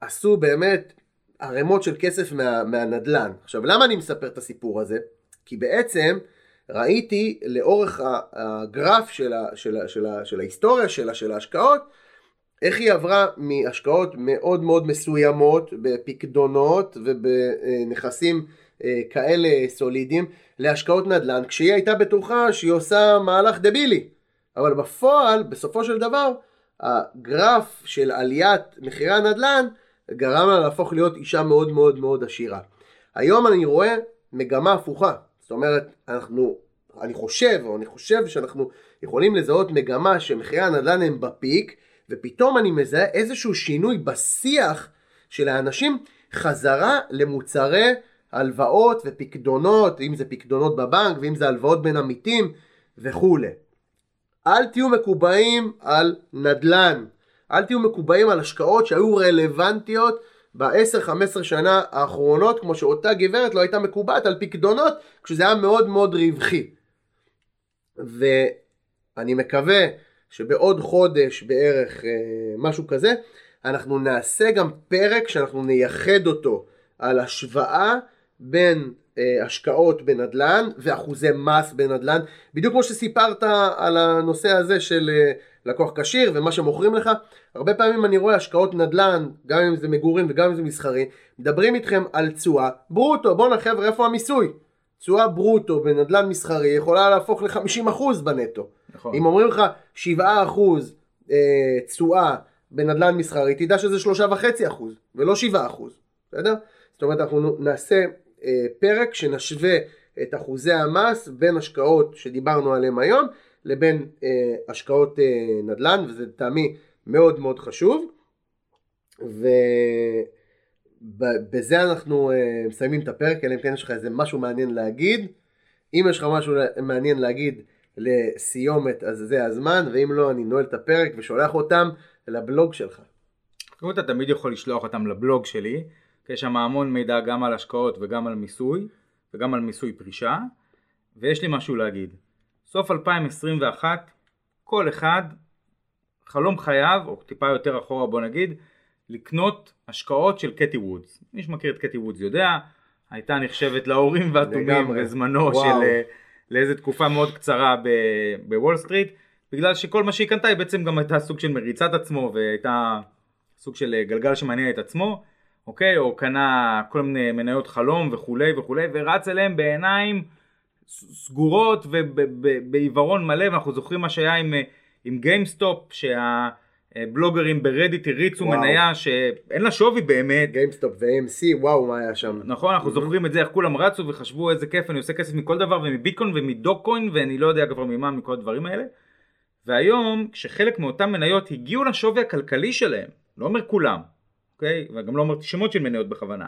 ועשו באמת ערימות של כסף מה, מהנדל"ן. עכשיו, למה אני מספר את הסיפור הזה? כי בעצם ראיתי לאורך הגרף של, ה, של, ה, של, ה, של ההיסטוריה שלה, של ההשקעות, איך היא עברה מהשקעות מאוד מאוד מסוימות בפקדונות ובנכסים אה, כאלה סולידיים להשקעות נדל"ן כשהיא הייתה בטוחה שהיא עושה מהלך דבילי אבל בפועל בסופו של דבר הגרף של עליית מחירי הנדל"ן גרם לה להפוך להיות אישה מאוד מאוד מאוד עשירה. היום אני רואה מגמה הפוכה זאת אומרת אנחנו אני חושב או אני חושב שאנחנו יכולים לזהות מגמה שמחירי הנדל"ן הם בפיק ופתאום אני מזהה איזשהו שינוי בשיח של האנשים חזרה למוצרי הלוואות ופקדונות, אם זה פקדונות בבנק ואם זה הלוואות בין עמיתים וכולי. אל תהיו מקובעים על נדל"ן, אל תהיו מקובעים על השקעות שהיו רלוונטיות ב-10-15 שנה האחרונות, כמו שאותה גברת לא הייתה מקובעת על פקדונות, כשזה היה מאוד מאוד רווחי. ואני מקווה שבעוד חודש בערך, אה, משהו כזה, אנחנו נעשה גם פרק שאנחנו נייחד אותו על השוואה בין אה, השקעות בנדל"ן ואחוזי מס בנדל"ן, בדיוק כמו שסיפרת על הנושא הזה של אה, לקוח כשיר ומה שמוכרים לך, הרבה פעמים אני רואה השקעות נדל"ן, גם אם זה מגורים וגם אם זה מסחרי, מדברים איתכם על תשואה ברוטו, בואנה חבר'ה איפה המיסוי? תשואה ברוטו בנדל"ן מסחרי יכולה להפוך ל-50% בנטו. נכון. אם אומרים לך 7% אה, תשואה בנדל"ן מסחרי, תדע שזה 3.5% ולא 7%, בסדר? זאת אומרת אנחנו נעשה אה, פרק שנשווה את אחוזי המס בין השקעות שדיברנו עליהן היום לבין אה, השקעות נדל"ן וזה לטעמי מאוד מאוד חשוב ובזה אנחנו מסיימים את הפרק אלא אם כן יש לך איזה משהו מעניין להגיד אם יש לך משהו מעניין להגיד לסיומת אז זה הזמן ואם לא אני נועל את הפרק ושולח אותם לבלוג שלך. אתה תמיד יכול לשלוח אותם לבלוג שלי יש שם המון מידע גם על השקעות וגם על מיסוי וגם על מיסוי פרישה ויש לי משהו להגיד. סוף 2021 כל אחד חלום חייו או טיפה יותר אחורה בוא נגיד לקנות השקעות של קטי וודס. מי שמכיר את קטי וודס יודע הייתה נחשבת לאורים ותומים בזמנו של אה, לאיזה תקופה מאוד קצרה בוול סטריט, בגלל שכל מה שהיא קנתה היא בעצם גם הייתה סוג של מריצה את עצמו והייתה סוג של אה, גלגל שמניע את עצמו, אוקיי? או קנה כל מיני מניות חלום וכולי וכולי ורץ אליהם בעיניים סגורות ובעיוורון מלא ואנחנו זוכרים מה שהיה עם, אה, עם גיימסטופ שה... בלוגרים ברדיט הריצו וואו. מניה שאין לה שווי באמת. גיימסטופ ו-AMC, וואו מה היה שם. נכון, אנחנו זוכרים את זה, איך כולם רצו וחשבו איזה כיף, אני עושה כסף מכל דבר ומביטקוין ומדוג'קוין ואני לא יודע כבר ממה, מכל הדברים האלה. והיום, כשחלק מאותן מניות הגיעו לשווי הכלכלי שלהם, לא אומר כולם, אוקיי? וגם לא אומר שמות של מניות בכוונה,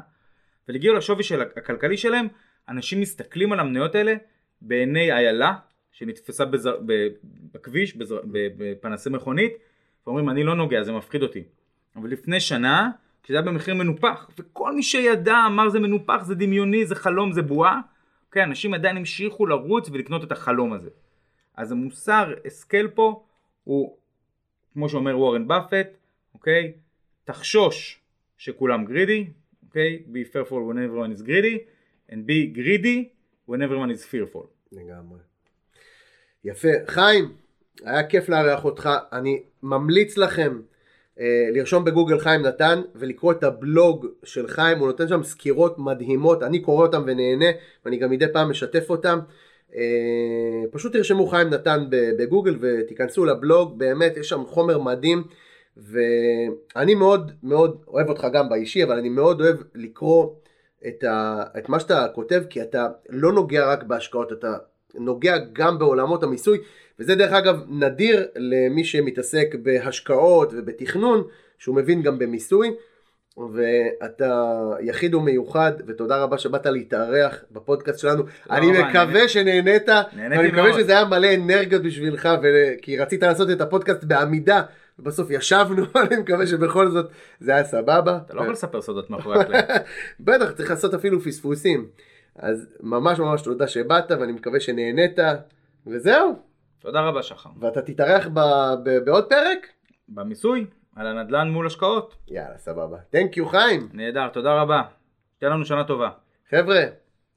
אבל הגיעו לשווי של הכלכלי שלהם, אנשים מסתכלים על המניות האלה בעיני איילה שנתפסה בזר, בכביש, בזר, בפנסי מכונית, ואומרים אני לא נוגע זה מפחיד אותי. אבל לפני שנה כשזה היה במחיר מנופח וכל מי שידע אמר זה מנופח זה דמיוני זה חלום זה בועה. אוקיי אנשים עדיין המשיכו לרוץ ולקנות את החלום הזה. אז המוסר השכל פה הוא כמו שאומר וורן באפט אוקיי תחשוש שכולם גרידי אוקיי be fearful when everyone is greedy and be greedy when everyone is fearful. לגמרי. יפה חיים היה כיף לארח אותך, אני ממליץ לכם אה, לרשום בגוגל חיים נתן ולקרוא את הבלוג של חיים, הוא נותן שם סקירות מדהימות, אני קורא אותם ונהנה ואני גם מדי פעם משתף אותם. אה, פשוט תרשמו חיים נתן בגוגל ותיכנסו לבלוג, באמת יש שם חומר מדהים ואני מאוד מאוד אוהב אותך גם באישי, אבל אני מאוד אוהב לקרוא את, ה, את מה שאתה כותב, כי אתה לא נוגע רק בהשקעות, אתה נוגע גם בעולמות המיסוי, וזה דרך אגב נדיר למי שמתעסק בהשקעות ובתכנון, שהוא מבין גם במיסוי, ואתה יחיד ומיוחד, ותודה רבה שבאת להתארח בפודקאסט שלנו. אני מקווה שנהנית, ואני מקווה שזה היה מלא אנרגיות בשבילך, כי רצית לעשות את הפודקאסט בעמידה. ובסוף ישבנו, אני מקווה שבכל זאת זה היה סבבה. אתה לא יכול לספר סודות מאחורי הקלעים. בטח, צריך לעשות אפילו פספוסים. אז ממש ממש תודה שבאת, ואני מקווה שנהנית, וזהו. תודה רבה שחר. ואתה תתארח בעוד פרק? במיסוי, על הנדל"ן מול השקעות. יאללה, סבבה. תנק יו חיים. נהדר, תודה רבה. תן לנו שנה טובה. חבר'ה,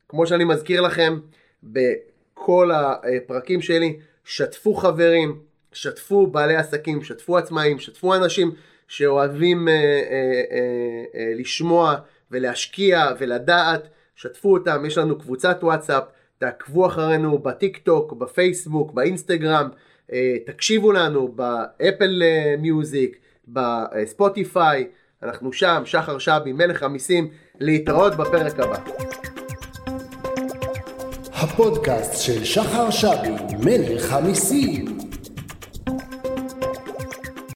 כמו שאני מזכיר לכם, בכל הפרקים שלי, שתפו חברים, שתפו בעלי עסקים, שתפו עצמאים, שתפו אנשים שאוהבים אה, אה, אה, אה, לשמוע ולהשקיע ולדעת, שתפו אותם, יש לנו קבוצת וואטסאפ, תעקבו אחרינו בטיק טוק, בפייסבוק, באינסטגרם, אה, תקשיבו לנו באפל אה, מיוזיק, בספוטיפיי, אנחנו שם, שחר שבי, מלך המיסים, להתראות בפרק הבא. הפודקאסט של שחר שבי, מלך המיסים.